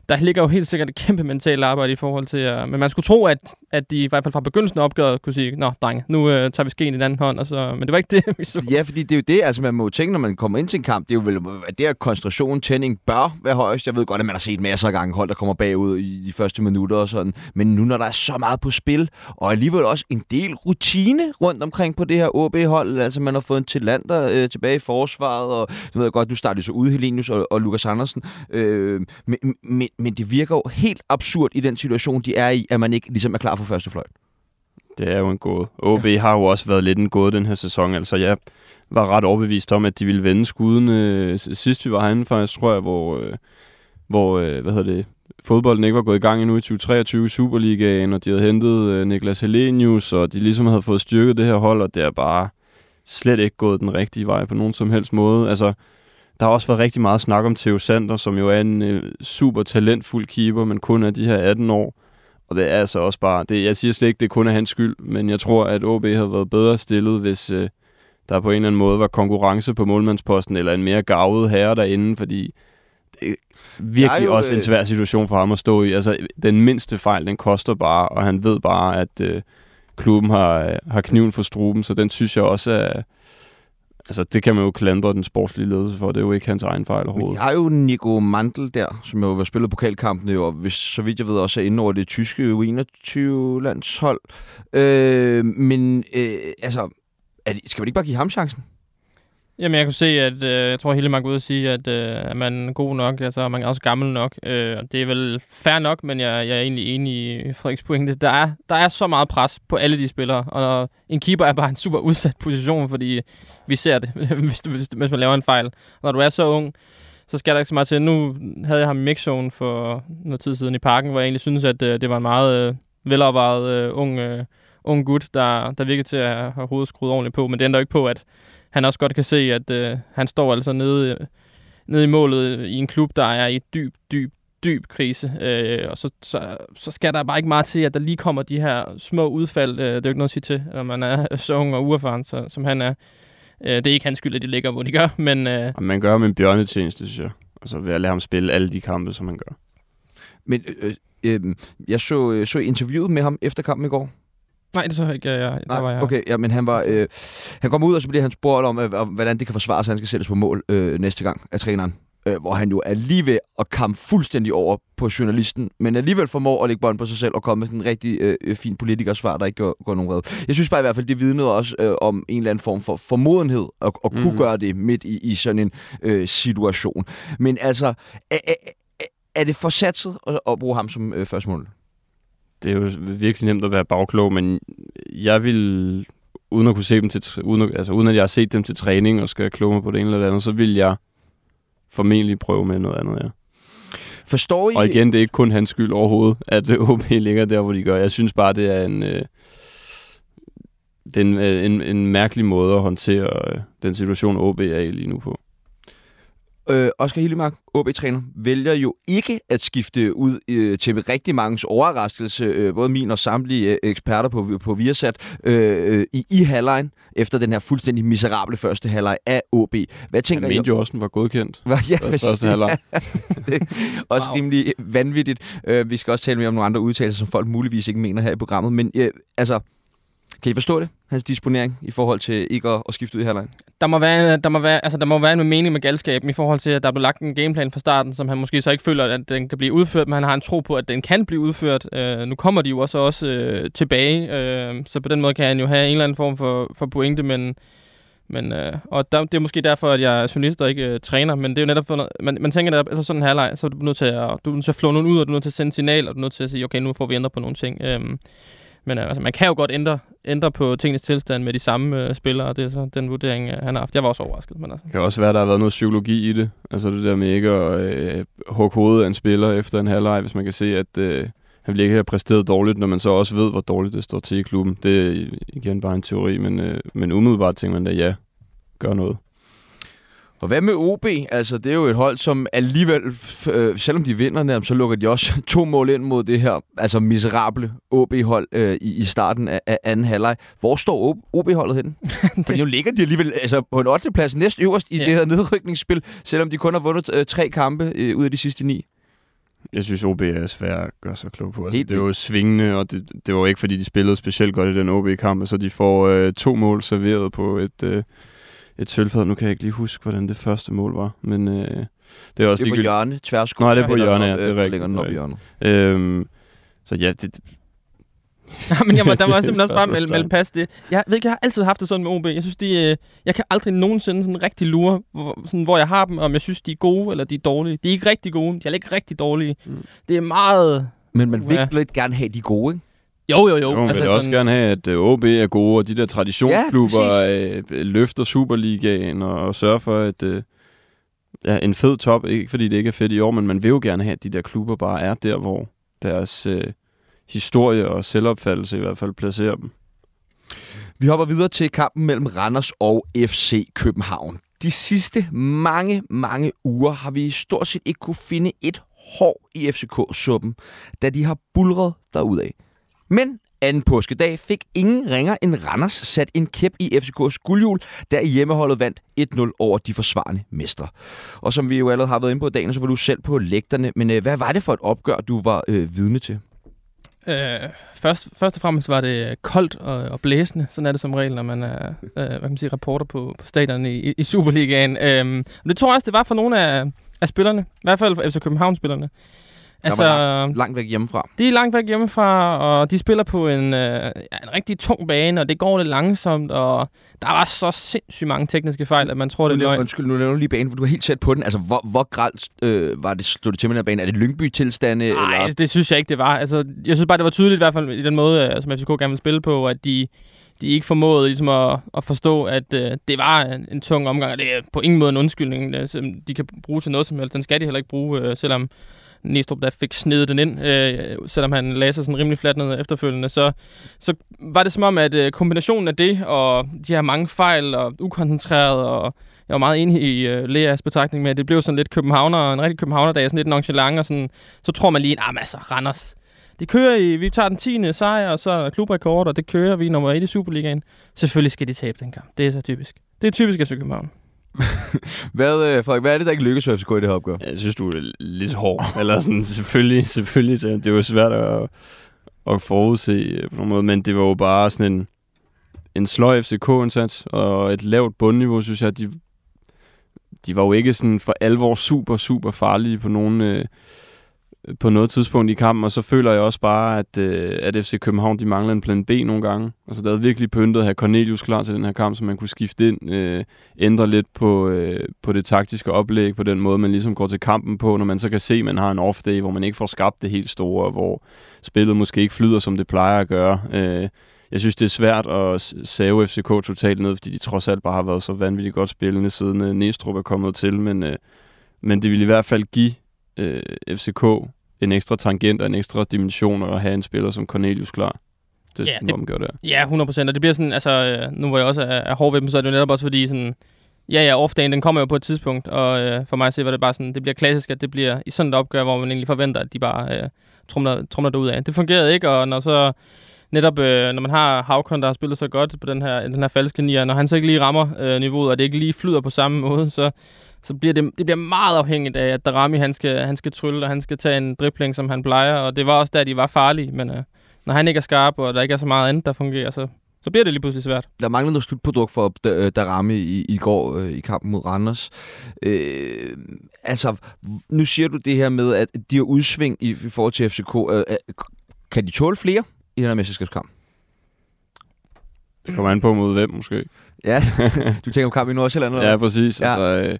der ligger jo helt sikkert et kæmpe mentalt arbejde i forhold til... Uh, men man skulle tro, at, at de i hvert fald fra begyndelsen af opgøret kunne sige, Nå, dreng, nu uh, tager vi skeen i den anden hånd. Og så, men det var ikke det, vi så. Ja, fordi det er jo det, altså man må tænke, når man kommer ind til en kamp, det er jo vel, at det her koncentration, tænding bør være højst. Jeg ved godt, at man har set masser af gange hold, der kommer bagud i de første minutter og sådan. Men nu, når der er så meget på spil, og alligevel også en del rutine rundt omkring på det her OB-hold, altså man har fået en Tillander øh, tilbage i forsvaret, og du ved godt, du startede så ude, Helenius og, og Lukas Andersen. Øh, men, men, men det virker jo helt absurd i den situation, de er i, at man ikke ligesom er klar for første fløjt. Det er jo en gåde. OB ja. har jo også været lidt en gåde den her sæson. Altså, jeg var ret overbevist om, at de ville vende skuden øh, sidst vi var herinde, faktisk, tror jeg, hvor, øh, hvor øh, hvad hedder det, fodbolden ikke var gået i gang endnu i 2023 i Superligaen, og de havde hentet øh, Niklas Helenius, og de ligesom havde fået styrket det her hold, og det er bare slet ikke gået den rigtige vej på nogen som helst måde. Altså, der har også været rigtig meget snak om Theo Sander, som jo er en øh, super talentfuld keeper, men kun er de her 18 år. Og det er altså også bare, det, jeg siger slet ikke, det kun er hans skyld, men jeg tror, at OB havde været bedre stillet, hvis øh, der på en eller anden måde var konkurrence på målmandsposten, eller en mere gavet herre derinde, fordi det er virkelig er jo, også en øh, svær situation for ham at stå i. Altså, den mindste fejl, den koster bare, og han ved bare, at øh, klubben har, har kniven for struben, så den synes jeg også er, Altså, det kan man jo klandre den sportslige ledelse for. Det er jo ikke hans egen fejl overhovedet. Men de har jo Nico Mandel der, som jo har spillet pokalkampen, og hvis, så vidt jeg ved også er inde over det tyske U21-landshold. Øh, men øh, altså, er det, skal vi ikke bare give ham chancen? Jamen, jeg kunne se, at øh, jeg tror, hele man ud og sige, at øh, er man god nok, altså man er også gammel nok. Øh, det er vel fair nok, men jeg, jeg er egentlig enig i Frederiks pointe. Der er, der er så meget pres på alle de spillere, og en keeper er bare en super udsat position, fordi vi ser det, hvis, du, hvis, hvis man laver en fejl. Når du er så ung, så skal der ikke så meget til. Nu havde jeg ham i mixzone for noget tid siden i parken, hvor jeg egentlig synes, at øh, det var en meget øh, velovervejet øh, ung, øh, ung gut, der, der virkede til at have hovedet skruet ordentligt på. Men det ændrer ikke på, at han også godt kan se, at øh, han står altså nede, nede i målet i en klub, der er i dyb, dyb, dyb krise. Øh, og så, så, så skal der bare ikke meget til, at der lige kommer de her små udfald. Øh, det er jo ikke noget at sige til, når man er så ung og uerfaren, så, som han er. Øh, det er ikke hans skyld, at de ligger, hvor de gør, men... Øh, man gør ham en bjørnetjeneste, synes jeg. Altså ved at lade ham spille alle de kampe, som han gør. Men øh, øh, jeg så, øh, så interviewet med ham efter kampen i går, Nej, det så jeg ikke. Ja, ja, Nej, var jeg. okay, ja, men han var... Øh, han kommer ud, og så bliver han spurgt om, øh, hvordan det kan forsvare sig, at han skal sættes på mål øh, næste gang af træneren. Øh, hvor han jo er lige ved at komme fuldstændig over på journalisten, men alligevel formår at lægge bånd på sig selv og komme med sådan en rigtig øh, øh fin politikersvar, der ikke går, går nogen red. Jeg synes bare i hvert fald, det vidner også øh, om en eller anden form for formodenhed at, at kunne mm. gøre det midt i, i sådan en øh, situation. Men altså, er, er, er det for satset at, at bruge ham som øh, første mål? Det er jo virkelig nemt at være bagklog, men jeg vil, uden at kunne se dem til, uden, altså uden at jeg har set dem til træning og skal kloge mig på det ene eller det andet, så vil jeg formentlig prøve med noget andet, ja. Forstår I? Og igen, det er ikke kun hans skyld overhovedet, at OB ligger der, hvor de gør. Jeg synes bare, det er en, øh, det er en, øh, en, en mærkelig måde at håndtere øh, den situation, OB er i lige nu på. Øh, Oscar Hillemark, OB-træner, vælger jo ikke at skifte ud øh, til rigtig mange overraskelse, øh, både min og samtlige øh, eksperter på, på Viasat, øh, øh, i, i halvlejen, efter den her fuldstændig miserable første halvleg af OB. Hvad tænker Jeg mente jo også, den var godkendt. ja, første halvleg. også wow. rimelig vanvittigt. Øh, vi skal også tale mere om nogle andre udtalelser, som folk muligvis ikke mener her i programmet. Men øh, altså, kan I forstå det? Hans disponering i forhold til ikke at, at skifte ud i halvlejen? Der må, være, der, må være, altså, der må være en mening med galskaben i forhold til, at der er blevet lagt en gameplan fra starten, som han måske så ikke føler, at den kan blive udført, men han har en tro på, at den kan blive udført. Øh, nu kommer de jo også, også øh, tilbage, øh, så på den måde kan han jo have en eller anden form for, for pointe, men men, øh, og der, det er måske derfor, at jeg er journalist og ikke øh, træner, men det er jo netop, for man, man tænker, at altså, efter sådan en halvleg, så er du nødt til at, du er nødt til at flå nogen ud, og du er nødt til at sende signal, og du er nødt til at sige, okay, nu får vi ændret på nogle ting. Øh, men øh, altså, man kan jo godt ændre, ændre på tingens tilstand med de samme øh, spillere, og det er så den vurdering, øh, han har haft. Jeg var også overrasket. Men altså. Det kan også være, at der har været noget psykologi i det. Altså det der med ikke at øh, hugge hovedet af en spiller efter en halvleg, hvis man kan se, at øh, han ikke have præsteret dårligt, når man så også ved, hvor dårligt det står til i klubben. Det er igen bare en teori, men, øh, men umiddelbart tænker man da, ja, gør noget. Og hvad med OB? Altså, det er jo et hold, som alligevel, øh, selvom de vinder, så lukker de også to mål ind mod det her altså miserable OB-hold øh, i, i starten af, af anden halvleg. Hvor står OB-holdet henne? For nu ligger de alligevel altså, på en 8. plads næst øverst i ja. det her nedrykningsspil, selvom de kun har vundet øh, tre kampe øh, ud af de sidste ni. Jeg synes, OB er svært at gøre sig klog på. Altså, Helt det var jo svingende, og det, det var ikke, fordi de spillede specielt godt i den OB-kamp, så de får øh, to mål serveret på et, øh, et sølvfad. Nu kan jeg ikke lige huske, hvordan det første mål var, men øh, det er også Det er på ligegyldigt. hjørne, tværskud. Nå, det er på hjørne, ja, det er øh, rigtigt, den det er op i hjørnet. Øhm, så ja, det, Ja, men jeg må, der må jeg simpelthen også bare melde, melde pas det. Jeg ved ikke, jeg har altid haft det sådan med OB. Jeg synes, de, øh, jeg kan aldrig nogensinde sådan rigtig lure, hvor, sådan, hvor jeg har dem, om jeg synes, de er gode eller de er dårlige. De er ikke rigtig gode, de er ikke rigtig dårlige. Mm. Det er meget... Men man vil Ja. lidt gerne have de gode, ikke? Jo, jo, jo. jo, altså, vil også gerne have, at øh, OB er gode, og de der traditionsklubber Ja, øh, løfter Superligaen og, og sørger for, at øh, ja, en fed top, ikke fordi det ikke er fedt i år, men man vil jo gerne have, at de der klubber bare er der, hvor deres øh, historie og selvopfattelse i hvert fald placerer dem. Vi hopper videre til kampen mellem Randers og FC København. De sidste mange, mange uger har vi stort set ikke kunne finde et hår i FCK-suppen, da de har bulret derudad. Men anden påskedag fik ingen ringer end Randers sat en kæp i FCK's guldhjul, da hjemmeholdet vandt 1-0 over de forsvarende mestre. Og som vi jo allerede har været inde på i dagen, så var du selv på lægterne. Men øh, hvad var det for et opgør, du var øh, vidne til? Øh, først, først og fremmest var det koldt og, og blæsende. Sådan er det som regel, når man er øh, hvad kan man sige, reporter på, på stadion i, i Superligaen. Øh, men det tror jeg også, det var for nogle af, af spillerne. I hvert fald for FC København-spillerne. Altså, Langt væk hjemmefra. de er langt væk hjemmefra, og de spiller på en, øh, en rigtig tung bane, og det går lidt langsomt, og der var så sindssygt mange tekniske fejl, at man tror, det er løgn. undskyld, nu nævner du lige banen, for du er helt tæt på den. Altså, hvor, hvor gralt øh, var det slået det til med den bane? Er det Lyngby-tilstande? Nej, eller? det synes jeg ikke, det var. Altså, jeg synes bare, det var tydeligt i hvert fald i den måde, øh, som FCK gerne ville spille på, at de, de ikke formåede ligesom at, at forstå, at øh, det var en, en tung omgang, og det er på ingen måde en undskyldning, øh, som de kan bruge til noget som helst. Den skal de heller ikke bruge, øh, selvom Næstrup der fik snedet den ind, øh, selvom han lagde sig sådan rimelig fladt ned efterfølgende, så, så var det som om, at øh, kombinationen af det, og de her mange fejl, og ukoncentreret, og jeg var meget enig i øh, Leas betragtning med, at det blev sådan lidt københavner, en rigtig københavnerdag, sådan lidt nonchalant, og sådan, så tror man lige, at altså, Randers, det kører i, vi tager den 10. sejr, og så klubrekord, og det kører vi nummer 1 i Superligaen. Selvfølgelig skal de tabe den kamp. Det er så typisk. Det er typisk af København. Hvad, øh, Frederik, hvad er det, der ikke lykkes for FCK i det her opgør? Jeg synes, du er lidt hård. Eller sådan, selvfølgelig, selvfølgelig. Det er jo svært at, at forudse øh, på nogen måde, men det var jo bare sådan en, en sløj FCK-indsats, og et lavt bundniveau, synes jeg. De, de var jo ikke sådan for alvor super, super farlige på nogen... Øh, på noget tidspunkt i kampen, og så føler jeg også bare, at, øh, at FC København de mangler en plan B nogle gange. Altså, der havde virkelig pyntet at have Cornelius klar til den her kamp, så man kunne skifte ind, øh, ændre lidt på, øh, på det taktiske oplæg, på den måde, man ligesom går til kampen på, når man så kan se, at man har en off-day, hvor man ikke får skabt det helt store, hvor spillet måske ikke flyder, som det plejer at gøre. Øh, jeg synes, det er svært at save FCK totalt ned, fordi de trods alt bare har været så vanvittigt godt spillende, siden øh, Næstrup er kommet til, men, øh, men det ville i hvert fald give øh, FCK en ekstra tangent og en ekstra dimension at have en spiller som Cornelius klar. Det, Ja, det- gør det. Ja, 100%. Og det bliver sådan, altså, øh, nu hvor jeg også er, er hård ved dem, så er det jo netop også fordi sådan, ja, ja, off-dagen, den kommer jo på et tidspunkt, og øh, for mig at se, var det bare sådan, det bliver klassisk, at det bliver i sådan et opgør, hvor man egentlig forventer, at de bare øh, trumler, trumler det ud af. Det fungerede ikke, og når så netop, øh, når man har Havkon, der har spillet så godt på den her, den her falske nier, når han så ikke lige rammer øh, niveauet, og det ikke lige flyder på samme måde, så, så bliver det, det bliver meget afhængigt af, at Darami, han skal, han skal trylle, og han skal tage en dribling, som han plejer, og det var også der, de var farlige, men øh, når han ikke er skarp, og der ikke er så meget andet, der fungerer, så, så bliver det lige pludselig svært. Der manglede noget slutprodukt for Da- Darami i, i går øh, i kampen mod Randers. Øh, altså, nu siger du det her med, at de har udsving i, i forhold til FCK. Øh, øh, kan de tåle flere i den her mesterskabskamp? Det kommer an på mod hvem, måske. Ja, du tænker på kampen i Nordsjælland? eller Ja, præcis. Ja. Ja. Altså, øh,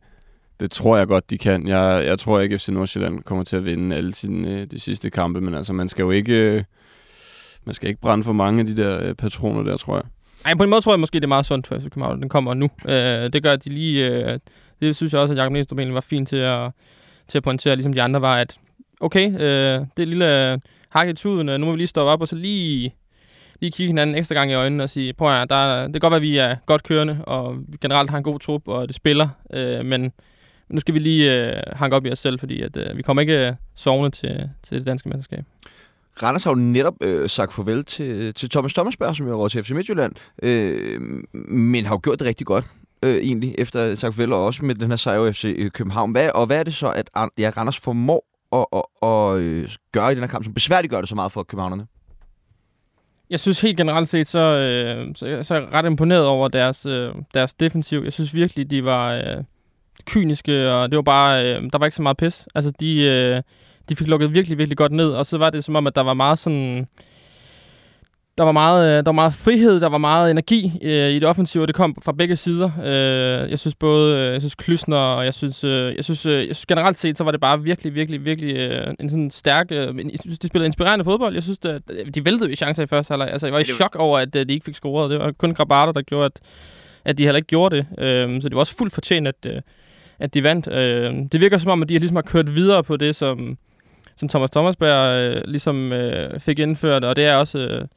det tror jeg godt, de kan. Jeg, jeg tror ikke, FC Nordsjælland kommer til at vinde alle sine, øh, de sidste kampe, men altså, man skal jo ikke, øh, man skal ikke brænde for mange af de der øh, patroner der, tror jeg. Ej, på en måde tror jeg måske, det er meget sundt for FC København, den kommer nu. Øh, det gør, at de lige... Øh, det synes jeg også, at Jacob Næstrup egentlig var fint til at, til at pointere, ligesom de andre var, at okay, øh, det lille hak i tuden, nu må vi lige stoppe op og så lige, lige kigge hinanden ekstra gang i øjnene og sige, prøv at der, det kan godt være, at vi er godt kørende, og vi generelt har en god trup, og det spiller, øh, men nu skal vi lige øh, hanke op i os selv, fordi at, øh, vi kommer ikke øh, sovende til, til det danske mesterskab. Randers har jo netop øh, sagt farvel til, til Thomas Thomasberg, som jo er til FC Midtjylland, øh, men har jo gjort det rigtig godt. Øh, egentlig, efter sagt farvel, og også med den her sejr FC København. Hvad, og hvad er det så, at ja, Randers formår at, at, at, at gøre i den her kamp, som besværligt gør det så meget for københavnerne? Jeg synes helt generelt set, så, øh, så, så er jeg ret imponeret over deres, øh, deres defensiv. Jeg synes virkelig, de var øh, kyniske, og det var bare, øh, der var ikke så meget pis. Altså, de, øh, de fik lukket virkelig, virkelig godt ned, og så var det som om, at der var meget sådan der var meget, øh, der var meget frihed, der var meget energi øh, i det offensive, og det kom fra begge sider. Øh, jeg synes både, øh, jeg synes Klysner, og jeg synes, øh, jeg synes, øh, jeg synes generelt set, så var det bare virkelig, virkelig, virkelig øh, en sådan stærk, øh, jeg synes, de spillede inspirerende fodbold. Jeg synes, de væltede i chancer i første halvleg. Altså, jeg var i chok over, at øh, de ikke fik scoret. Det var kun Grabater, der gjorde, at, at de heller ikke gjorde det. Øh, så det var også fuldt fortjent, at, øh, at de vandt. Øh, det virker som om, at de ligesom har kørt videre på det, som, som Thomas Thomasberg øh, ligesom øh, fik indført, og det er også... Øh,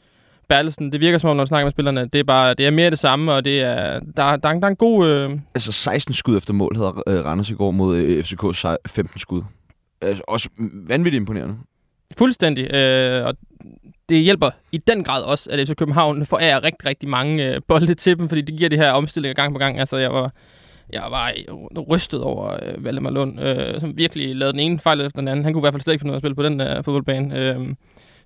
Bertelsen, det virker som om, når du snakker med spillerne, det er bare det er mere det samme, og det er, der, der, er, der er en god... Øh... Altså 16 skud efter mål hedder øh, Randers i går mod øh, FCK 15 skud. Altså, også vanvittigt imponerende. Fuldstændig. Øh, og det hjælper i den grad også, at FC København forærer rigtig, rigtig mange øh, bolde til dem, fordi det giver de her omstillinger gang på gang. Altså, jeg var, jeg var rystet over øh, Valdemar Lund, øh, som virkelig lavede den ene fejl efter den anden. Han kunne i hvert fald slet ikke finde ud af at spille på den øh, fodboldbane. Øh,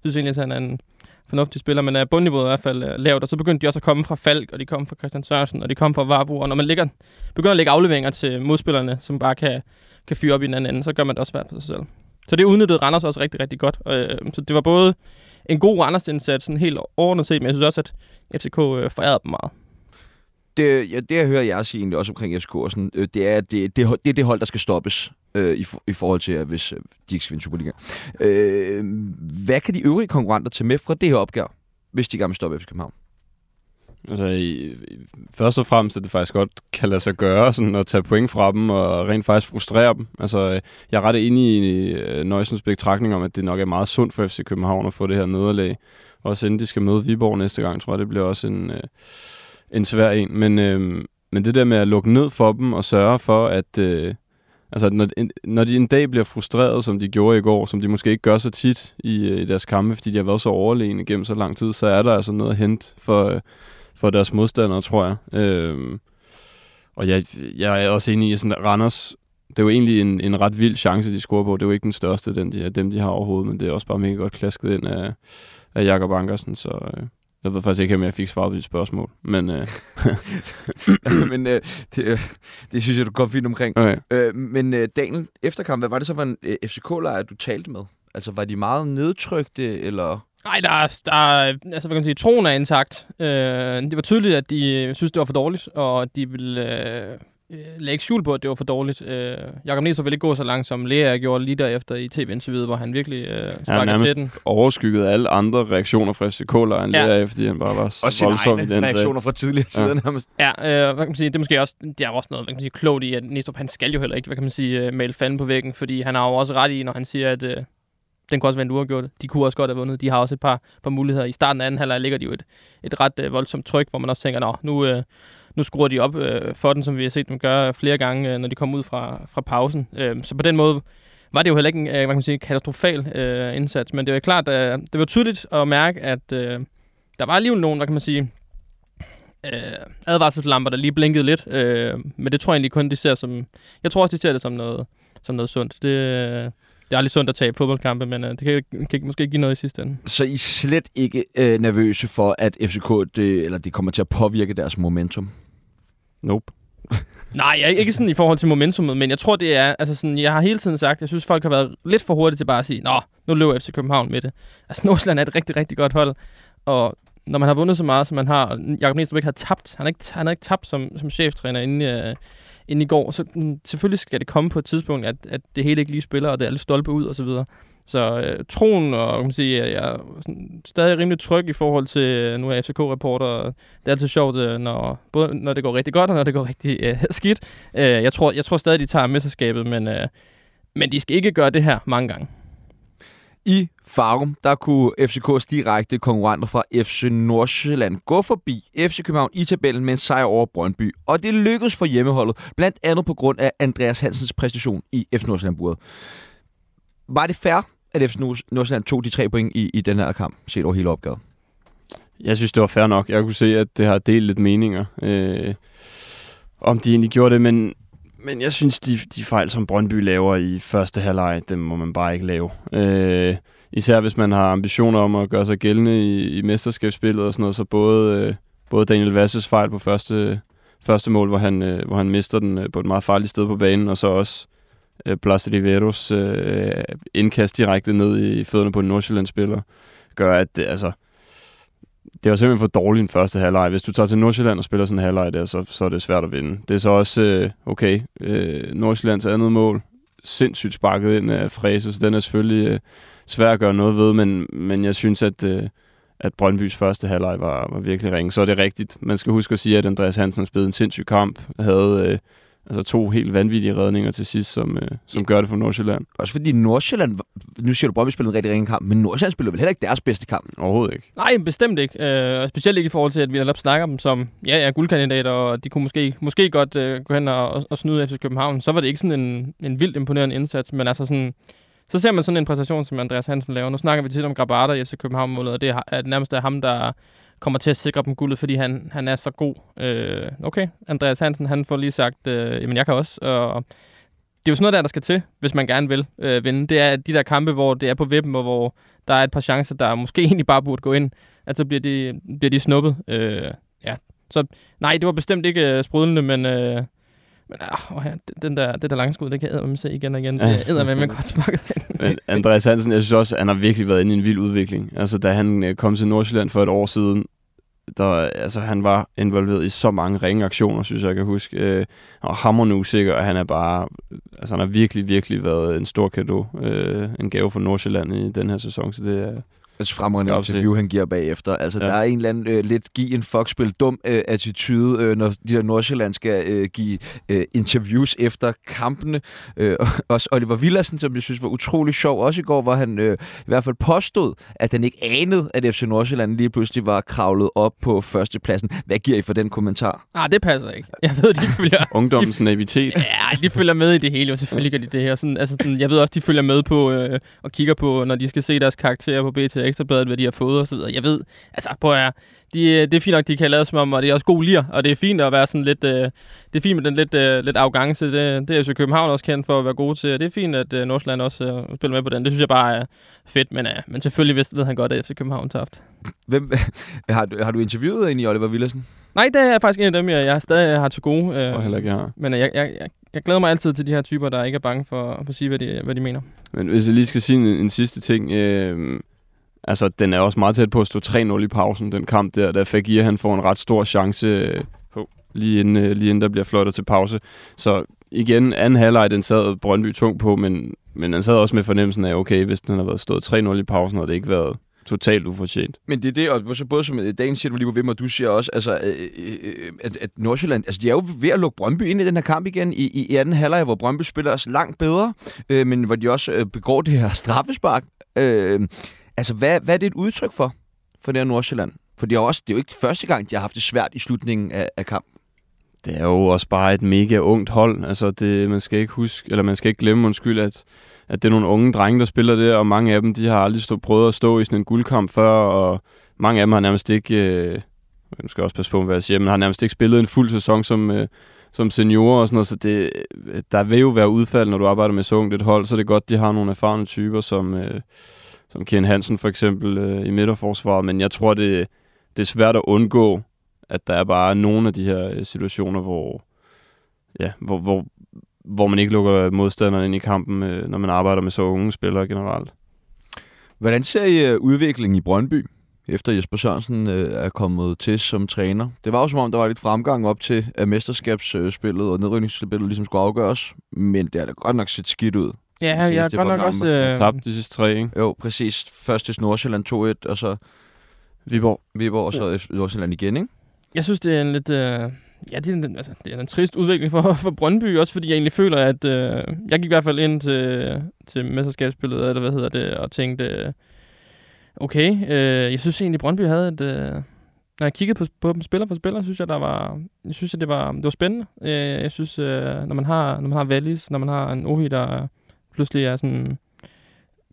synes egentlig, at han er en fornuftig spiller, men øh, er bundniveauet i hvert fald øh, lavt, og så begyndte de også at komme fra Falk, og de kom fra Christian Sørensen, og de kom fra Varbo, og når man ligger, begynder at lægge afleveringer til modspillerne, som bare kan, kan fyre op i den anden ende, så gør man det også svært for sig selv. Så det udnyttede Randers også rigtig, rigtig godt. Øh, så det var både en god Randers-indsats, sådan helt ordentligt set, men jeg synes også, at FCK øh, forærede dem meget. Det, ja, det jeg hører jer sige egentlig også omkring FCK, og sådan, øh, det, er, det, det, det er det hold, der skal stoppes øh, i, for, i forhold til, at hvis øh, de ikke skal vinde Superliga. Øh, hvad kan de øvrige konkurrenter tage med fra det her opgør, hvis de gerne vil stoppe FC København? Altså, i, i, først og fremmest at det faktisk godt kan lade sig gøre sådan, at tage point fra dem og rent faktisk frustrere dem. Altså, øh, jeg er ret enig i øh, Nøjsens betragtning om, at det nok er meget sundt for FC København at få det her nederlag. Også inden de skal møde Viborg næste gang, tror jeg, det bliver også en, øh, en svær en. Men, øh, men det der med at lukke ned for dem og sørge for, at, Øh, Altså, når, når de en dag bliver frustreret, som de gjorde i går, som de måske ikke gør så tit i, øh, i deres kampe, fordi de har været så overlegne gennem så lang tid, så er der altså noget at hente for, for deres modstandere, tror jeg. Øhm, og jeg, jeg er også enig i, sådan, at Randers, det er jo egentlig en, en ret vild chance, de scorer på. Det er jo ikke den største, den de, dem de har overhovedet, men det er også bare mega godt klasket ind af, af Jakob Ankersen, så... Øh, jeg ved faktisk ikke, om jeg fik svaret på dit spørgsmål, men... Øh. men øh, det, øh, det synes jeg, du kom fint omkring. Okay. Øh, men øh, Daniel, efter kampen, hvad var det så for en øh, FCK-lejr, du talte med? Altså, var de meget nedtrykte, eller... Nej, der er, der er, altså, hvad kan man sige, troen er intakt. Øh, det var tydeligt, at de synes, det var for dårligt, og de ville øh, øh, ikke skjul på, at det var for dårligt. Øh, Jakob Nielsen ville ikke gå så langt, som Lea gjorde lige derefter i tv-interviewet, hvor han virkelig øh, sparkede ja, til den. overskygget alle andre reaktioner fra FCK-lejren ja. Lea, fordi han bare var og voldsom i den reaktioner fra tidligere tider ja. nærmest. Ja, øh, hvad kan man sige, det er måske også, det er også noget hvad kan man sige, klogt i, at Nistrup, han skal jo heller ikke, hvad kan man sige, uh, male fanden på væggen, fordi han har jo også ret i, når han siger, at øh, den kunne også være en uafgjort. De kunne også godt have vundet. De har også et par, par muligheder. I starten af anden halvleg ligger de jo et, et ret øh, voldsomt tryk, hvor man også tænker, nå, nu, øh, nu skruer de op øh, for den, som vi har set dem gøre flere gange, øh, når de kommer ud fra, fra pausen. Øh, så på den måde var det jo heller ikke en øh, hvad kan man sige, katastrofal øh, indsats, men det var klart, øh, det var tydeligt at mærke, at øh, der var alligevel nogen, hvad kan man sige, øh, advarselslamper, der lige blinkede lidt, øh, men det tror jeg egentlig kun, de ser som, jeg tror også, de ser det som noget, som noget sundt. Det, øh, det er aldrig sundt at tabe fodboldkampe, men øh, det kan, kan måske give noget i sidste ende. Så I er slet ikke øh, nervøse for, at FCK det, eller det kommer til at påvirke deres momentum? Nope. Nej, jeg er ikke sådan i forhold til momentummet, men jeg tror, det er... Altså sådan, jeg har hele tiden sagt, jeg synes, folk har været lidt for hurtige til bare at sige, Nå, nu løber FC København med det. Altså, Nordsjælland er et rigtig, rigtig godt hold, og når man har vundet så meget, som man har, Jakob Næstrup ikke har tabt, han har ikke, han har ikke tabt som, som cheftræner inden, uh, inden i går, så mm, selvfølgelig skal det komme på et tidspunkt, at, at det hele ikke lige spiller, og det er alle stolpe ud og så videre. Så øh, troen, og kan man sige, jeg er sådan, stadig rimelig tryg i forhold til, øh, nu er jeg FCK-reporter, det er altid sjovt, øh, når, både når det går rigtig godt, og når det går rigtig øh, skidt. Øh, jeg, tror, jeg tror stadig, de tager mesterskabet, men, øh, men de skal ikke gøre det her mange gange. I Farum, der kunne FCK's direkte konkurrenter fra FC Nordsjælland gå forbi FC København i tabellen med en sejr over Brøndby. Og det lykkedes for hjemmeholdet, blandt andet på grund af Andreas Hansens præstation i FC Nordsjælland-buret. Var det fair, at FC Nordsjælland tog de tre point i, i den her kamp, set over hele opgaven? Jeg synes, det var fair nok. Jeg kunne se, at det har delt lidt meninger, øh, om de egentlig gjorde det, men men jeg synes, de, de fejl, som Brøndby laver i første halvleg, dem må man bare ikke lave. Øh, især hvis man har ambitioner om at gøre sig gældende i, i mesterskabsspillet og sådan noget, så både, øh, både Daniel Vasses fejl på første, første mål, hvor han, øh, hvor han mister den øh, på et meget farligt sted på banen, og så også øh, Blas Riveros øh, indkast direkte ned i fødderne på en Nordsjælland-spiller, gør, at det, altså, det var simpelthen for dårligt den første halvleg. Hvis du tager til Nordsjælland og spiller sådan en halvleg der, så, så er det svært at vinde. Det er så også, øh, okay, øh, Nordsjællands andet mål, sindssygt sparket ind af Fræse, så den er selvfølgelig øh, svær at gøre noget ved, men, men jeg synes, at, øh, at Brøndbys første halvleg var, var virkelig ringe. Så er det rigtigt. Man skal huske at sige, at Andreas Hansen spillede en sindssyg kamp, havde øh, altså to helt vanvittige redninger til sidst, som, øh, som gør det for Nordsjælland. Også fordi Nordsjælland, nu siger du, Brøndby spillede en rigtig ringe kamp, men Nordsjælland spillede vel heller ikke deres bedste kamp. Overhovedet ikke. Nej, bestemt ikke. Øh, specielt ikke i forhold til, at vi netop snakker dem som ja, ja, guldkandidater, og de kunne måske, måske godt øh, gå hen og, og snyde efter København. Så var det ikke sådan en, en vildt imponerende indsats, men altså sådan, så ser man sådan en præstation, som Andreas Hansen laver. Nu snakker vi tit om Grabata i FC København-målet, og det er, er nærmest af ham, der kommer til at sikre dem guldet, fordi han, han er så god. Øh, okay, Andreas Hansen, han får lige sagt, øh, jamen jeg kan også. Og det er jo sådan noget der, der skal til, hvis man gerne vil øh, vinde. Det er de der kampe, hvor det er på vippen, og hvor der er et par chancer, der måske egentlig bare burde gå ind, at så bliver de, bliver de snuppet. Øh, ja. Så nej, det var bestemt ikke øh, sprudlende, men... Øh, men øh, ja, den der, det der langskud, det kan jeg se igen og igen. Det er med, med godt smakket. Men Andreas Hansen, jeg synes også, at han har virkelig været inde i en vild udvikling. Altså, da han øh, kom til Nordsjælland for et år siden, der, altså, han var involveret i så mange ringe aktioner, synes jeg, jeg kan huske. Øh, og hammerende usikker, og han er bare... Altså, han har virkelig, virkelig været en stor kado. Øh, en gave for Nordsjælland i den her sæson, så det er, altså fremragende interview, han giver bagefter. Altså, ja. der er en eller anden øh, lidt give en fuckspil dum øh, attitude, øh, når de der Nordsjælland skal øh, give øh, interviews efter kampene. Øh, også Oliver Villersen, som jeg synes var utrolig sjov, også i går, hvor han øh, i hvert fald påstod, at han ikke anede, at FC Nordsjælland lige pludselig var kravlet op på førstepladsen. Hvad giver I for den kommentar? Ah, det passer ikke. Jeg ved, de følger... Ungdommens de, navitet. Ja, de følger med i det hele, og selvfølgelig gør de det her. Sådan, altså, sådan, jeg ved også, de følger med på øh, og kigger på, når de skal se deres karakterer på BT Ekstrabladet, hvad de har fået og så videre. Jeg ved, altså prøv at de, det er fint nok, de kan lade som om, og det er også god lir, og det er fint at være sådan lidt, øh, det er fint med den lidt, øh, lidt arrogance, det, det er jo København også kendt for at være god til, og det er fint, at øh, Nordsjælland også øh, spiller med på den. Det synes jeg bare er fedt, men, øh, men selvfølgelig ved, ved han godt, at FC København tabt. Hvem, har, du, har du interviewet en i Oliver Villersen? Nej, det er faktisk en af dem, jeg, jeg stadig har til gode. Øh, jeg tror heller ikke, jeg har. Men jeg, jeg, jeg, jeg glæder mig altid til de her typer, der ikke er bange for, for at sige, hvad de, hvad de mener. Men hvis jeg lige skal sige en, en sidste ting. Øh, Altså, den er også meget tæt på at stå 3-0 i pausen, den kamp der, da Fagir han får en ret stor chance øh, på, lige inden, øh, lige inden der bliver fløjtet til pause. Så igen, anden halvleg, den sad Brøndby tung på, men, men den sad også med fornemmelsen af, okay, hvis den har været stået 3-0 i pausen, og det ikke været totalt ufortjent. Men det er det, og så både som øh, dagen siger du lige på ved mig, og du siger også, altså, at, at Nordsjælland, altså de er jo ved at lukke Brøndby ind i den her kamp igen i, i anden halvleg, hvor Brøndby spiller os langt bedre, øh, men hvor de også øh, begår det her straffespark. Øh, Altså, hvad, hvad er det et udtryk for, for det her Nordsjælland? For det er, også, det er jo ikke første gang, de har haft det svært i slutningen af, af kampen. Det er jo også bare et mega ungt hold. Altså, det, man skal ikke huske, eller man skal ikke glemme, undskyld, at, at det er nogle unge drenge, der spiller det, og mange af dem, de har aldrig stå, prøvet at stå i sådan en guldkamp før, og mange af dem har nærmest ikke, øh, nu skal også passe på, hvad jeg siger, men har nærmest ikke spillet en fuld sæson som, øh, som seniorer og sådan noget, så det, øh, der vil jo være udfald, når du arbejder med så ungt et hold, så det er godt, de har nogle erfarne typer, som, øh, som Kian Hansen for eksempel øh, i midterforsvaret, men jeg tror, det, det er svært at undgå, at der er bare nogle af de her øh, situationer, hvor, ja, hvor, hvor, hvor man ikke lukker modstanderen ind i kampen, øh, når man arbejder med så unge spillere generelt. Hvordan ser I øh, udviklingen i Brøndby, efter Jesper Sørensen øh, er kommet til som træner? Det var jo som om, der var lidt fremgang op til, at mesterskabsspillet og nedrykningsspillet ligesom skulle afgøres, men det har da godt nok set skidt ud. Ja, jeg har godt nok også... Øh... Tabt de sidste tre, ikke? Jo, præcis. Først til Nordsjælland 2-1, og så Viborg. Viborg, og så ja. Nordsjælland igen, ikke? Jeg synes, det er en lidt... Øh... Ja, det er, en, altså, det er en trist udvikling for, for Brøndby, også fordi jeg egentlig føler, at... Øh... Jeg gik i hvert fald ind til, til mesterskabsspillet, eller hvad hedder det, og tænkte... Okay, øh... jeg synes egentlig, Brøndby havde et... Øh... Når jeg kiggede på, på dem spiller for spiller, synes jeg, der var, jeg synes, at det var, det var spændende. Øh, jeg synes, øh, når man har, når man har Wallis, når man har en Ohi, der pludselig er sådan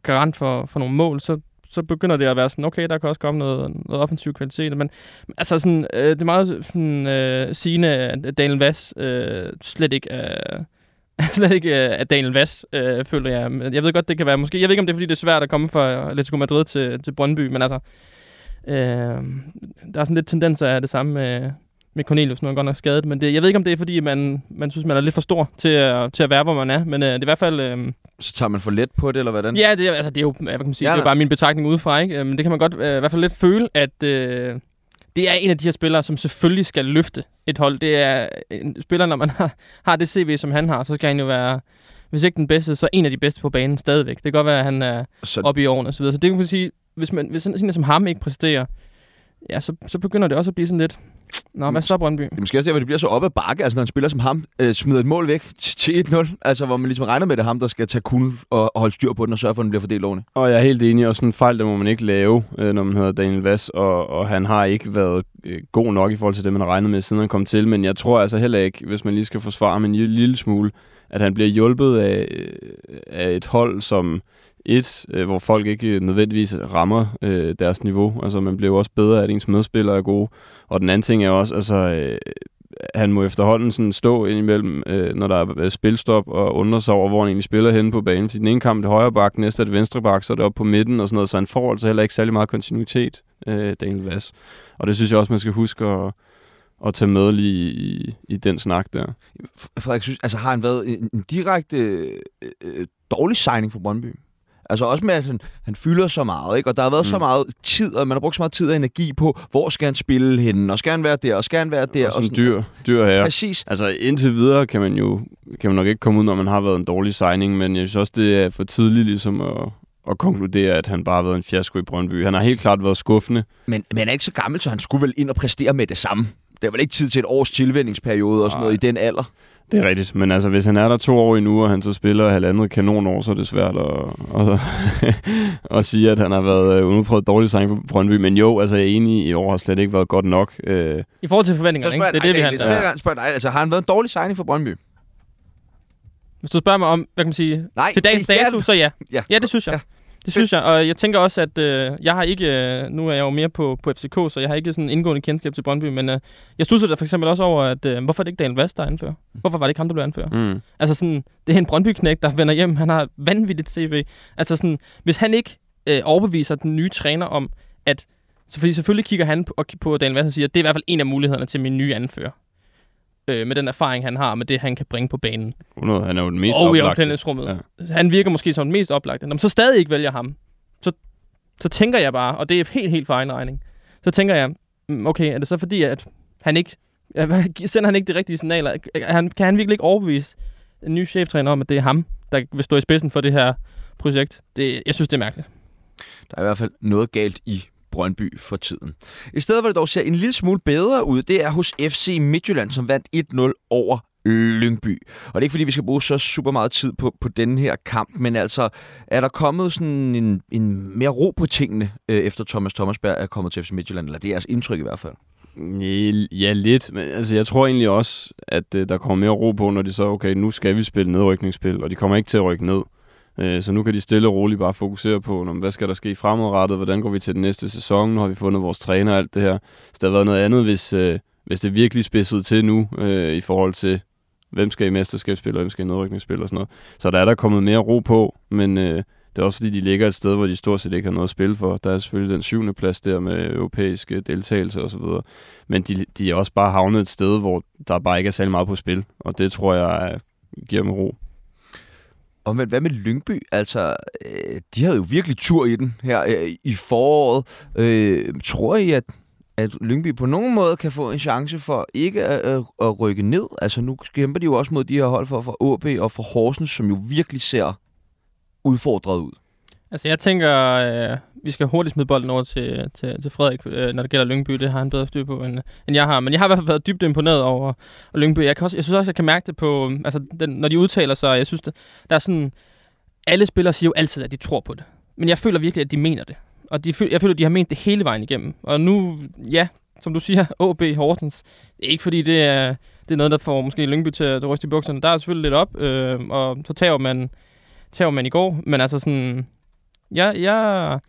garant for, for nogle mål, så, så begynder det at være sådan, okay, der kan også komme noget, noget offensiv kvalitet. Men altså sådan, øh, det er meget sådan, øh, sigende, at Daniel Vass øh, slet ikke er, slet ikke øh, af Daniel Vass, øh, føler jeg. Jeg ved godt, det kan være måske... Jeg ved ikke, om det er, fordi det er svært at komme fra Atletico Madrid til, til Brøndby, men altså... Øh, der er sådan lidt tendenser af det samme med, med Cornelius, nu er han godt nok skadet. Men det, jeg ved ikke, om det er, fordi man, man synes, man er lidt for stor til at, til at være, hvor man er. Men øh, det er i hvert fald... Øh, Så tager man for let på det, eller hvordan? Ja, det altså, det er jo, hvad kan man sige, Ja, det er bare min betragtning udefra, ikke? Øh, Men det kan man godt øh, i hvert fald lidt føle, at øh, det er en af de her spillere, som selvfølgelig skal løfte et hold. Det er en spiller, når man har, har det CV, som han har, så skal han jo være, hvis ikke den bedste, så en af de bedste på banen stadigvæk. Det kan godt være, at han er Så oppe i årene og så videre. Så det kan man sige, hvis, man, hvis sådan en som ham ikke præsterer, ja, så, så begynder det også at blive sådan lidt, Nå, hvad så Brøndby? Det er måske også derfor, det bliver så op ad bakke, altså når en spiller som ham øh, smider et mål væk til 1-0, altså hvor man ligesom regner med, at det er ham, der skal tage kulden og, og holde styr på den og sørge for, at den bliver fordelt ordentligt. Og jeg er helt enig, og sådan en fejl, der må man ikke lave, øh, når man hedder Daniel Vass, og, og han har ikke været øh, god nok i forhold til det, man har regnet med, siden han kom til, men jeg tror altså heller ikke, hvis man lige skal forsvare ham en lille, lille smule, at han bliver hjulpet af, øh, af et hold, som et, øh, hvor folk ikke nødvendigvis rammer øh, deres niveau. Altså, man bliver jo også bedre at ens medspillere er gode. Og den anden ting er også, altså, øh, han må efterhånden sådan stå indimellem, øh, når der er spilstop, og undre sig over, hvor han egentlig spiller henne på banen. Fordi den ene kamp er det højre bak, næste er det venstre bak, så er det op på midten og sådan noget. Så han får altså heller ikke særlig meget kontinuitet, øh, Daniel Vass. Og det synes jeg også, man skal huske at, at tage med lige i, i den snak der. Frederik, synes, altså har han været en, en direkte øh, øh dårlig signing for Brøndby? Altså også med, at han, han fylder så meget, ikke? og der har været mm. så meget tid, og man har brugt så meget tid og energi på, hvor skal han spille henne, og skal han være der, og skal han være der. og sådan en dyr, dyr her. Præcis. Altså indtil videre kan man jo kan man nok ikke komme ud, når man har været en dårlig signing, men jeg synes også, det er for tidligt ligesom at, at konkludere, at han bare har været en fiasko i Brøndby. Han har helt klart været skuffende. Men, men han er ikke så gammel, så han skulle vel ind og præstere med det samme. Det er vel ikke tid til et års tilvændingsperiode og sådan noget i den alder. Det er rigtigt, men altså hvis han er der to år endnu, og han så spiller halvandet kanonår, så er det svært at, at, at sige, at han har været øh, udprøvet dårlig signing for Brøndby. Men jo, altså jeg er enig, i år har slet ikke været godt nok. Øh, I forhold til forventningerne, ikke? Det er det, vi handler. Så spørger jeg, spørger dig, altså har han været en dårlig signing for Brøndby? Hvis du spørger mig om, hvad kan man sige, Nej, til dagens ja, dato, så ja. Ja. Ja, det synes jeg. Ja. Det synes jeg, og jeg tænker også, at øh, jeg har ikke, øh, nu er jeg jo mere på, på FCK, så jeg har ikke sådan indgående kendskab til Brøndby, men øh, jeg studser da for eksempel også over, at øh, hvorfor er det ikke Daniel Vast, der er anfører? Hvorfor var det ikke ham, der blev anfører? mm. Altså sådan, det er en brøndby der vender hjem, han har vanvittigt CV. Altså sådan, hvis han ikke øh, overbeviser den nye træner om, at, så fordi selvfølgelig kigger han på, på Daniel Vast og siger, at det er i hvert fald en af mulighederne til min nye anfører. Øh, med den erfaring, han har, med det, han kan bringe på banen. 100, han er jo den mest og i oplagte. omklædningsrummet. Ja. Han virker måske som den mest oplagte. Når man så stadig ikke vælger ham, så, så tænker jeg bare, og det er helt, helt for egen regning, så tænker jeg, mm, okay, er det så fordi, at han ikke, sender han ikke de rigtige signaler? Er Han, kan han virkelig ikke overbevise en ny cheftræner om, at det er ham, der vil stå i spidsen for det her projekt? Det, jeg synes, det er mærkeligt. Der er i hvert fald noget galt i Brøndby for tiden. I stedet hvor det dog ser en lille smule bedre ud, det er hos FC Midtjylland, som vandt 1-0 over Lyngby. Og det er ikke fordi, vi skal bruge så super meget tid på, på denne her kamp, men altså, er der kommet sådan en, en mere ro på tingene, øh, efter Thomas Thomasberg er kommet til FC Midtjylland? Eller det er jeres indtryk i hvert fald. Ja, Ja, lidt. Men altså, jeg tror egentlig også, at øh, der kommer mere ro på, når de så, okay, nu skal vi spille nedrykningsspil, og de kommer ikke til at rykke ned. Øh, så nu kan de stille og roligt bare fokusere på, hvad skal der ske fremadrettet, hvordan går vi til den næste sæson, nu har vi fundet vores træner og alt det her. Så der har været noget andet, hvis, øh, hvis det virkelig spidsede til nu, øh, i forhold til, hvem skal i mesterskabsspil, og hvem skal i nedrykningsspil og sådan noget. Så der er der kommet mere ro på, men øh, det er også fordi, de ligger et sted, hvor de stort set ikke har noget at spille for. Der er selvfølgelig den syvende plads der med europæiske deltagelse og så videre. Men de, de er også bare havnet et sted, hvor der bare ikke er særlig meget på spil. Og det tror jeg øh, giver dem ro. Og men hvad med Lyngby? Altså, øh, de havde jo virkelig tur i den her øh, i foråret. Øh, tror I, at, at Lyngby på nogen måde kan få en chance for ikke at, at, at rykke ned? Altså, nu kæmper de jo også mod de her hold for, for AB og for Horsens, som jo virkelig ser udfordret ud. Altså, jeg tænker, øh, vi skal hurtigt smide bolden over til, til, til Frederik, øh, når det gælder Lyngby. Det har han bedre styr på, end, end jeg har. Men jeg har i hvert fald været dybt imponeret over Lyngby. Jeg, kan også, jeg synes også, jeg kan mærke det på, mm, altså, den, når de udtaler sig. Jeg synes, det, der er sådan... Alle spillere siger jo altid, at de tror på det. Men jeg føler virkelig, at de mener det. Og de, jeg føler, at de har ment det hele vejen igennem. Og nu, ja, som du siger, AB Horsens. Det er ikke fordi, det er, det er noget, der får måske Lyngby til at ryste i bukserne. Der er selvfølgelig lidt op, øh, og så tager man, tager man i går. Men altså sådan, jeg, jeg,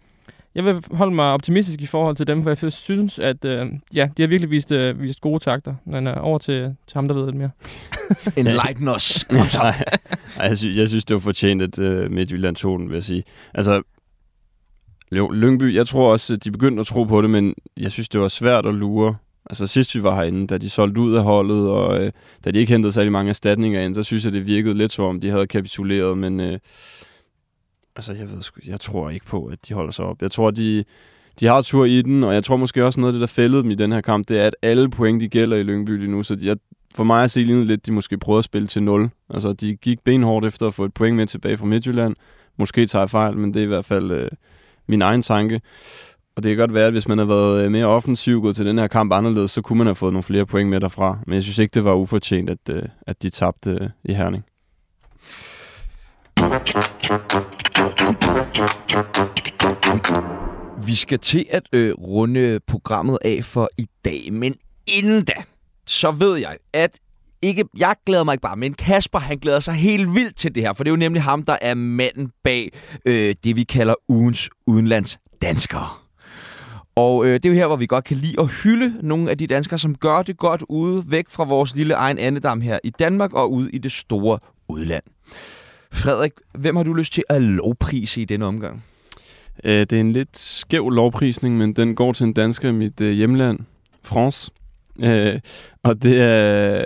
jeg vil holde mig optimistisk i forhold til dem, for jeg synes, at øh, ja, de har virkelig vist, øh, vist gode takter. Men øh, over til, til ham, der ved lidt mere. Enlighten os. Nej, jeg, synes, jeg synes, det var fortjent, at uh, Midtjylland tog den, vil jeg sige. Altså, Lyngby, jeg tror også, at de begyndte at tro på det, men jeg synes, det var svært at lure. Altså sidst vi var herinde, da de solgte ud af holdet, og øh, da de ikke hentede særlig mange erstatninger ind, så synes jeg, det virkede lidt som om, de havde kapituleret, men øh, altså, jeg, ved, jeg tror ikke på, at de holder sig op. Jeg tror, de, de har tur i den, og jeg tror måske også noget af det, der fældede dem i den her kamp, det er, at alle point, de gælder i Lyngby lige nu, så jeg, for mig at se lidt, de måske prøvede at spille til 0. Altså, de gik benhårdt efter at få et point med tilbage fra Midtjylland. Måske tager jeg fejl, men det er i hvert fald øh, min egen tanke. Og det kan godt være, at hvis man havde været øh, mere offensiv gået til den her kamp anderledes, så kunne man have fået nogle flere point med derfra. Men jeg synes ikke, det var ufortjent, at, øh, at de tabte øh, i Herning. Vi skal til at øh, runde programmet af for i dag, men inden da, så ved jeg, at ikke, jeg glæder mig ikke bare, men Kasper han glæder sig helt vildt til det her, for det er jo nemlig ham, der er manden bag øh, det, vi kalder ugens udenlands danskere. Og øh, det er jo her, hvor vi godt kan lide at hylde nogle af de danskere, som gør det godt ude, væk fra vores lille egen andedam her i Danmark og ude i det store udland. Frederik, hvem har du lyst til at lovprise i denne omgang? Øh, det er en lidt skæv lovprisning, men den går til en dansker i mit øh, hjemland, France. Øh, og det er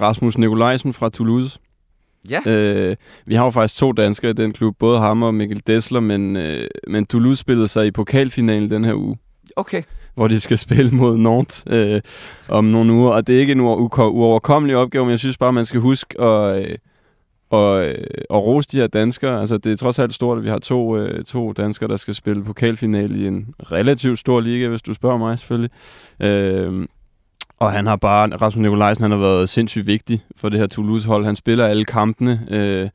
Rasmus Nikolajsen fra Toulouse. Ja. Øh, vi har jo faktisk to danskere i den klub, både ham og Mikkel Dessler, men, øh, men Toulouse spillede sig i pokalfinalen den her uge. Okay. Hvor de skal spille mod Nantes øh, om nogle uger, og det er ikke en uoverkommelig opgave, men jeg synes bare, man skal huske at, øh, og, øh, og rose de her danskere. Altså, det er trods alt stort, at vi har to, øh, to danskere, der skal spille pokalfinale i en relativt stor liga, hvis du spørger mig selvfølgelig. Øh, og han har bare, Rasmus Nikolajsen, han har været sindssygt vigtig for det her Toulouse-hold. Han spiller alle kampene. Øh,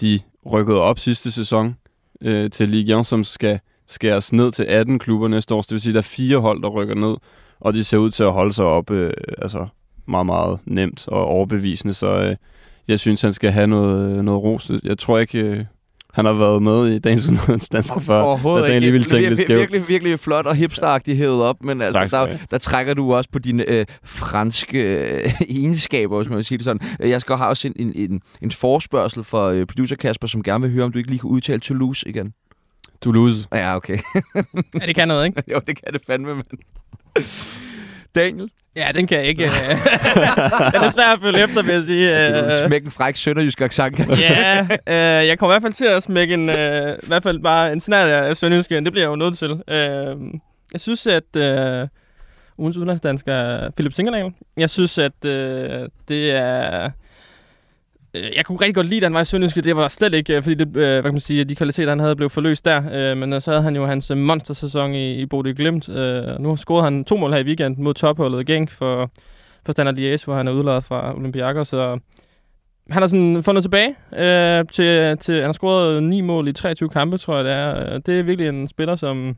de rykkede op sidste sæson øh, til Ligue 1, som skal skæres ned til 18 klubber næste år. Så det vil sige, at der er fire hold, der rykker ned, og de ser ud til at holde sig op øh, altså meget, meget nemt og overbevisende. Så øh, jeg synes, han skal have noget, noget ros. Jeg tror ikke, øh, han har været med i dagens dansker før. Overhovedet ikke. Lige virkelig, virkelig, virkelig, virkelig flot og hipsteragtigt hævet op, men altså, der, der trækker du også på dine øh, franske øh, egenskaber, hvis man vil sige det sådan. Jeg skal have også en, en, en, en forspørgsel for øh, producer Kasper, som gerne vil høre, om du ikke lige kan udtale Toulouse igen. Toulouse. Ja, okay. ja, det kan noget, ikke? jo, det kan det fandme, mand. Daniel? Ja, den kan jeg ikke. Øh. den er svær at følge efter, vil jeg sige. Du øh. smække en fræk sønderjysk accent. ja, øh, jeg kommer i hvert fald til at smække en, øh, i hvert fald bare en snart af sønderjysk. Det bliver jeg jo nødt til. Øh, jeg synes, at øh, ugens udlandsdansker er Philip Singerdal. Jeg synes, at øh, det er Øh, jeg kunne rigtig godt lide, at han var i Sønderjyske. Det var slet ikke, øh, fordi det, øh, hvad kan man sige, de kvaliteter, han havde, blev forløst der. Øh, men så havde han jo hans monstersæson i, i Bodø Glimt. Nu scorede han to mål her i weekenden mod topholdet Genk for, for Standard Liège, hvor han er udladet fra Olympiakos. Så han har sådan fundet tilbage øh, til, til, han har scoret ni mål i 23 kampe, tror jeg det er. Det er virkelig en spiller, som,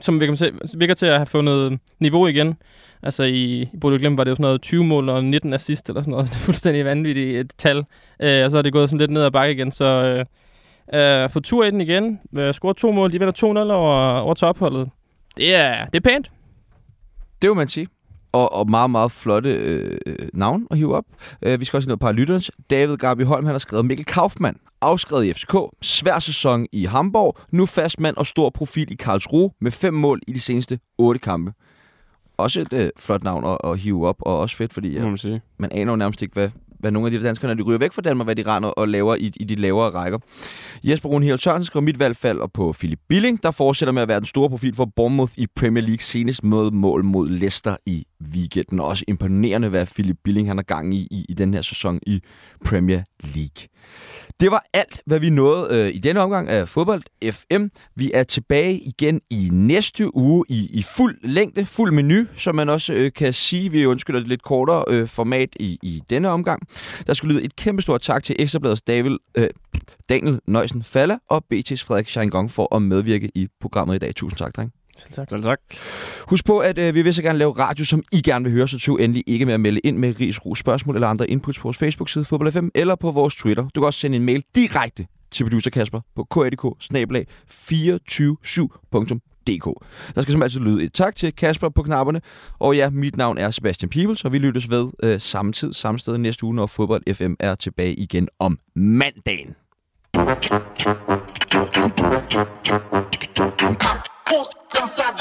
som virker, virker til at have fundet niveau igen. Altså i, i Bodø Glimt var det jo sådan noget 20 mål og 19 assist eller sådan noget. Det er fuldstændig vanvittigt et tal. Øh, og så er det gået sådan lidt ned ad bakke igen. Så øh, øh, få tur i den igen. Øh, score to mål. De vinder 2-0 over, over topholdet. Det er, det er pænt. Det vil man sige. Og, og meget, meget flotte øh, øh, navn at hive op. Øh, vi skal også have noget par lytterens. David Garby Holm, han har skrevet Mikkel Kaufmann, afskrevet i FCK, svær sæson i Hamburg, nu fast mand og stor profil i Karlsruhe med fem mål i de seneste otte kampe også et øh, flot navn at, at hive op, og også fedt, fordi ja, man, sige. man aner jo nærmest ikke, hvad, hvad nogle af de danskere, når de ryger væk fra Danmark, hvad de render og laver i, i de lavere rækker. Jesper Rune Hiel Sørensen skriver mit valg falder på Philip Billing, der fortsætter med at være den store profil for Bournemouth i Premier League senest med mål mod Leicester i weekenden. Også imponerende, hvad Philip Billing han har gang i, i, i den her sæson i Premier League. Det var alt, hvad vi nåede øh, i denne omgang af Fodbold FM. Vi er tilbage igen i næste uge i, i fuld længde, fuld menu, som man også øh, kan sige. Vi undskylder det lidt kortere øh, format i, i denne omgang. Der skulle lyde et kæmpestort tak til Ekstrabladets David, øh, Daniel Nøjsen Faller og BT's Frederik Scheingong for at medvirke i programmet i dag. Tusind tak, dreng. Selv tak. Selv tak. Husk på, at øh, vi vil så gerne lave radio, som I gerne vil høre, så tøv endelig ikke med at melde ind med ris, ro, spørgsmål eller andre inputs på vores Facebook-side Fodbold FM eller på vores Twitter. Du kan også sende en mail direkte til producer Kasper på kadk 247dk Der skal som altid lyde et tak til Kasper på knapperne. Og ja, mit navn er Sebastian Pibels, og vi lyttes ved øh, samme tid, samme sted næste uge, når Fodbold FM er tilbage igen om mandagen. Come comme ça,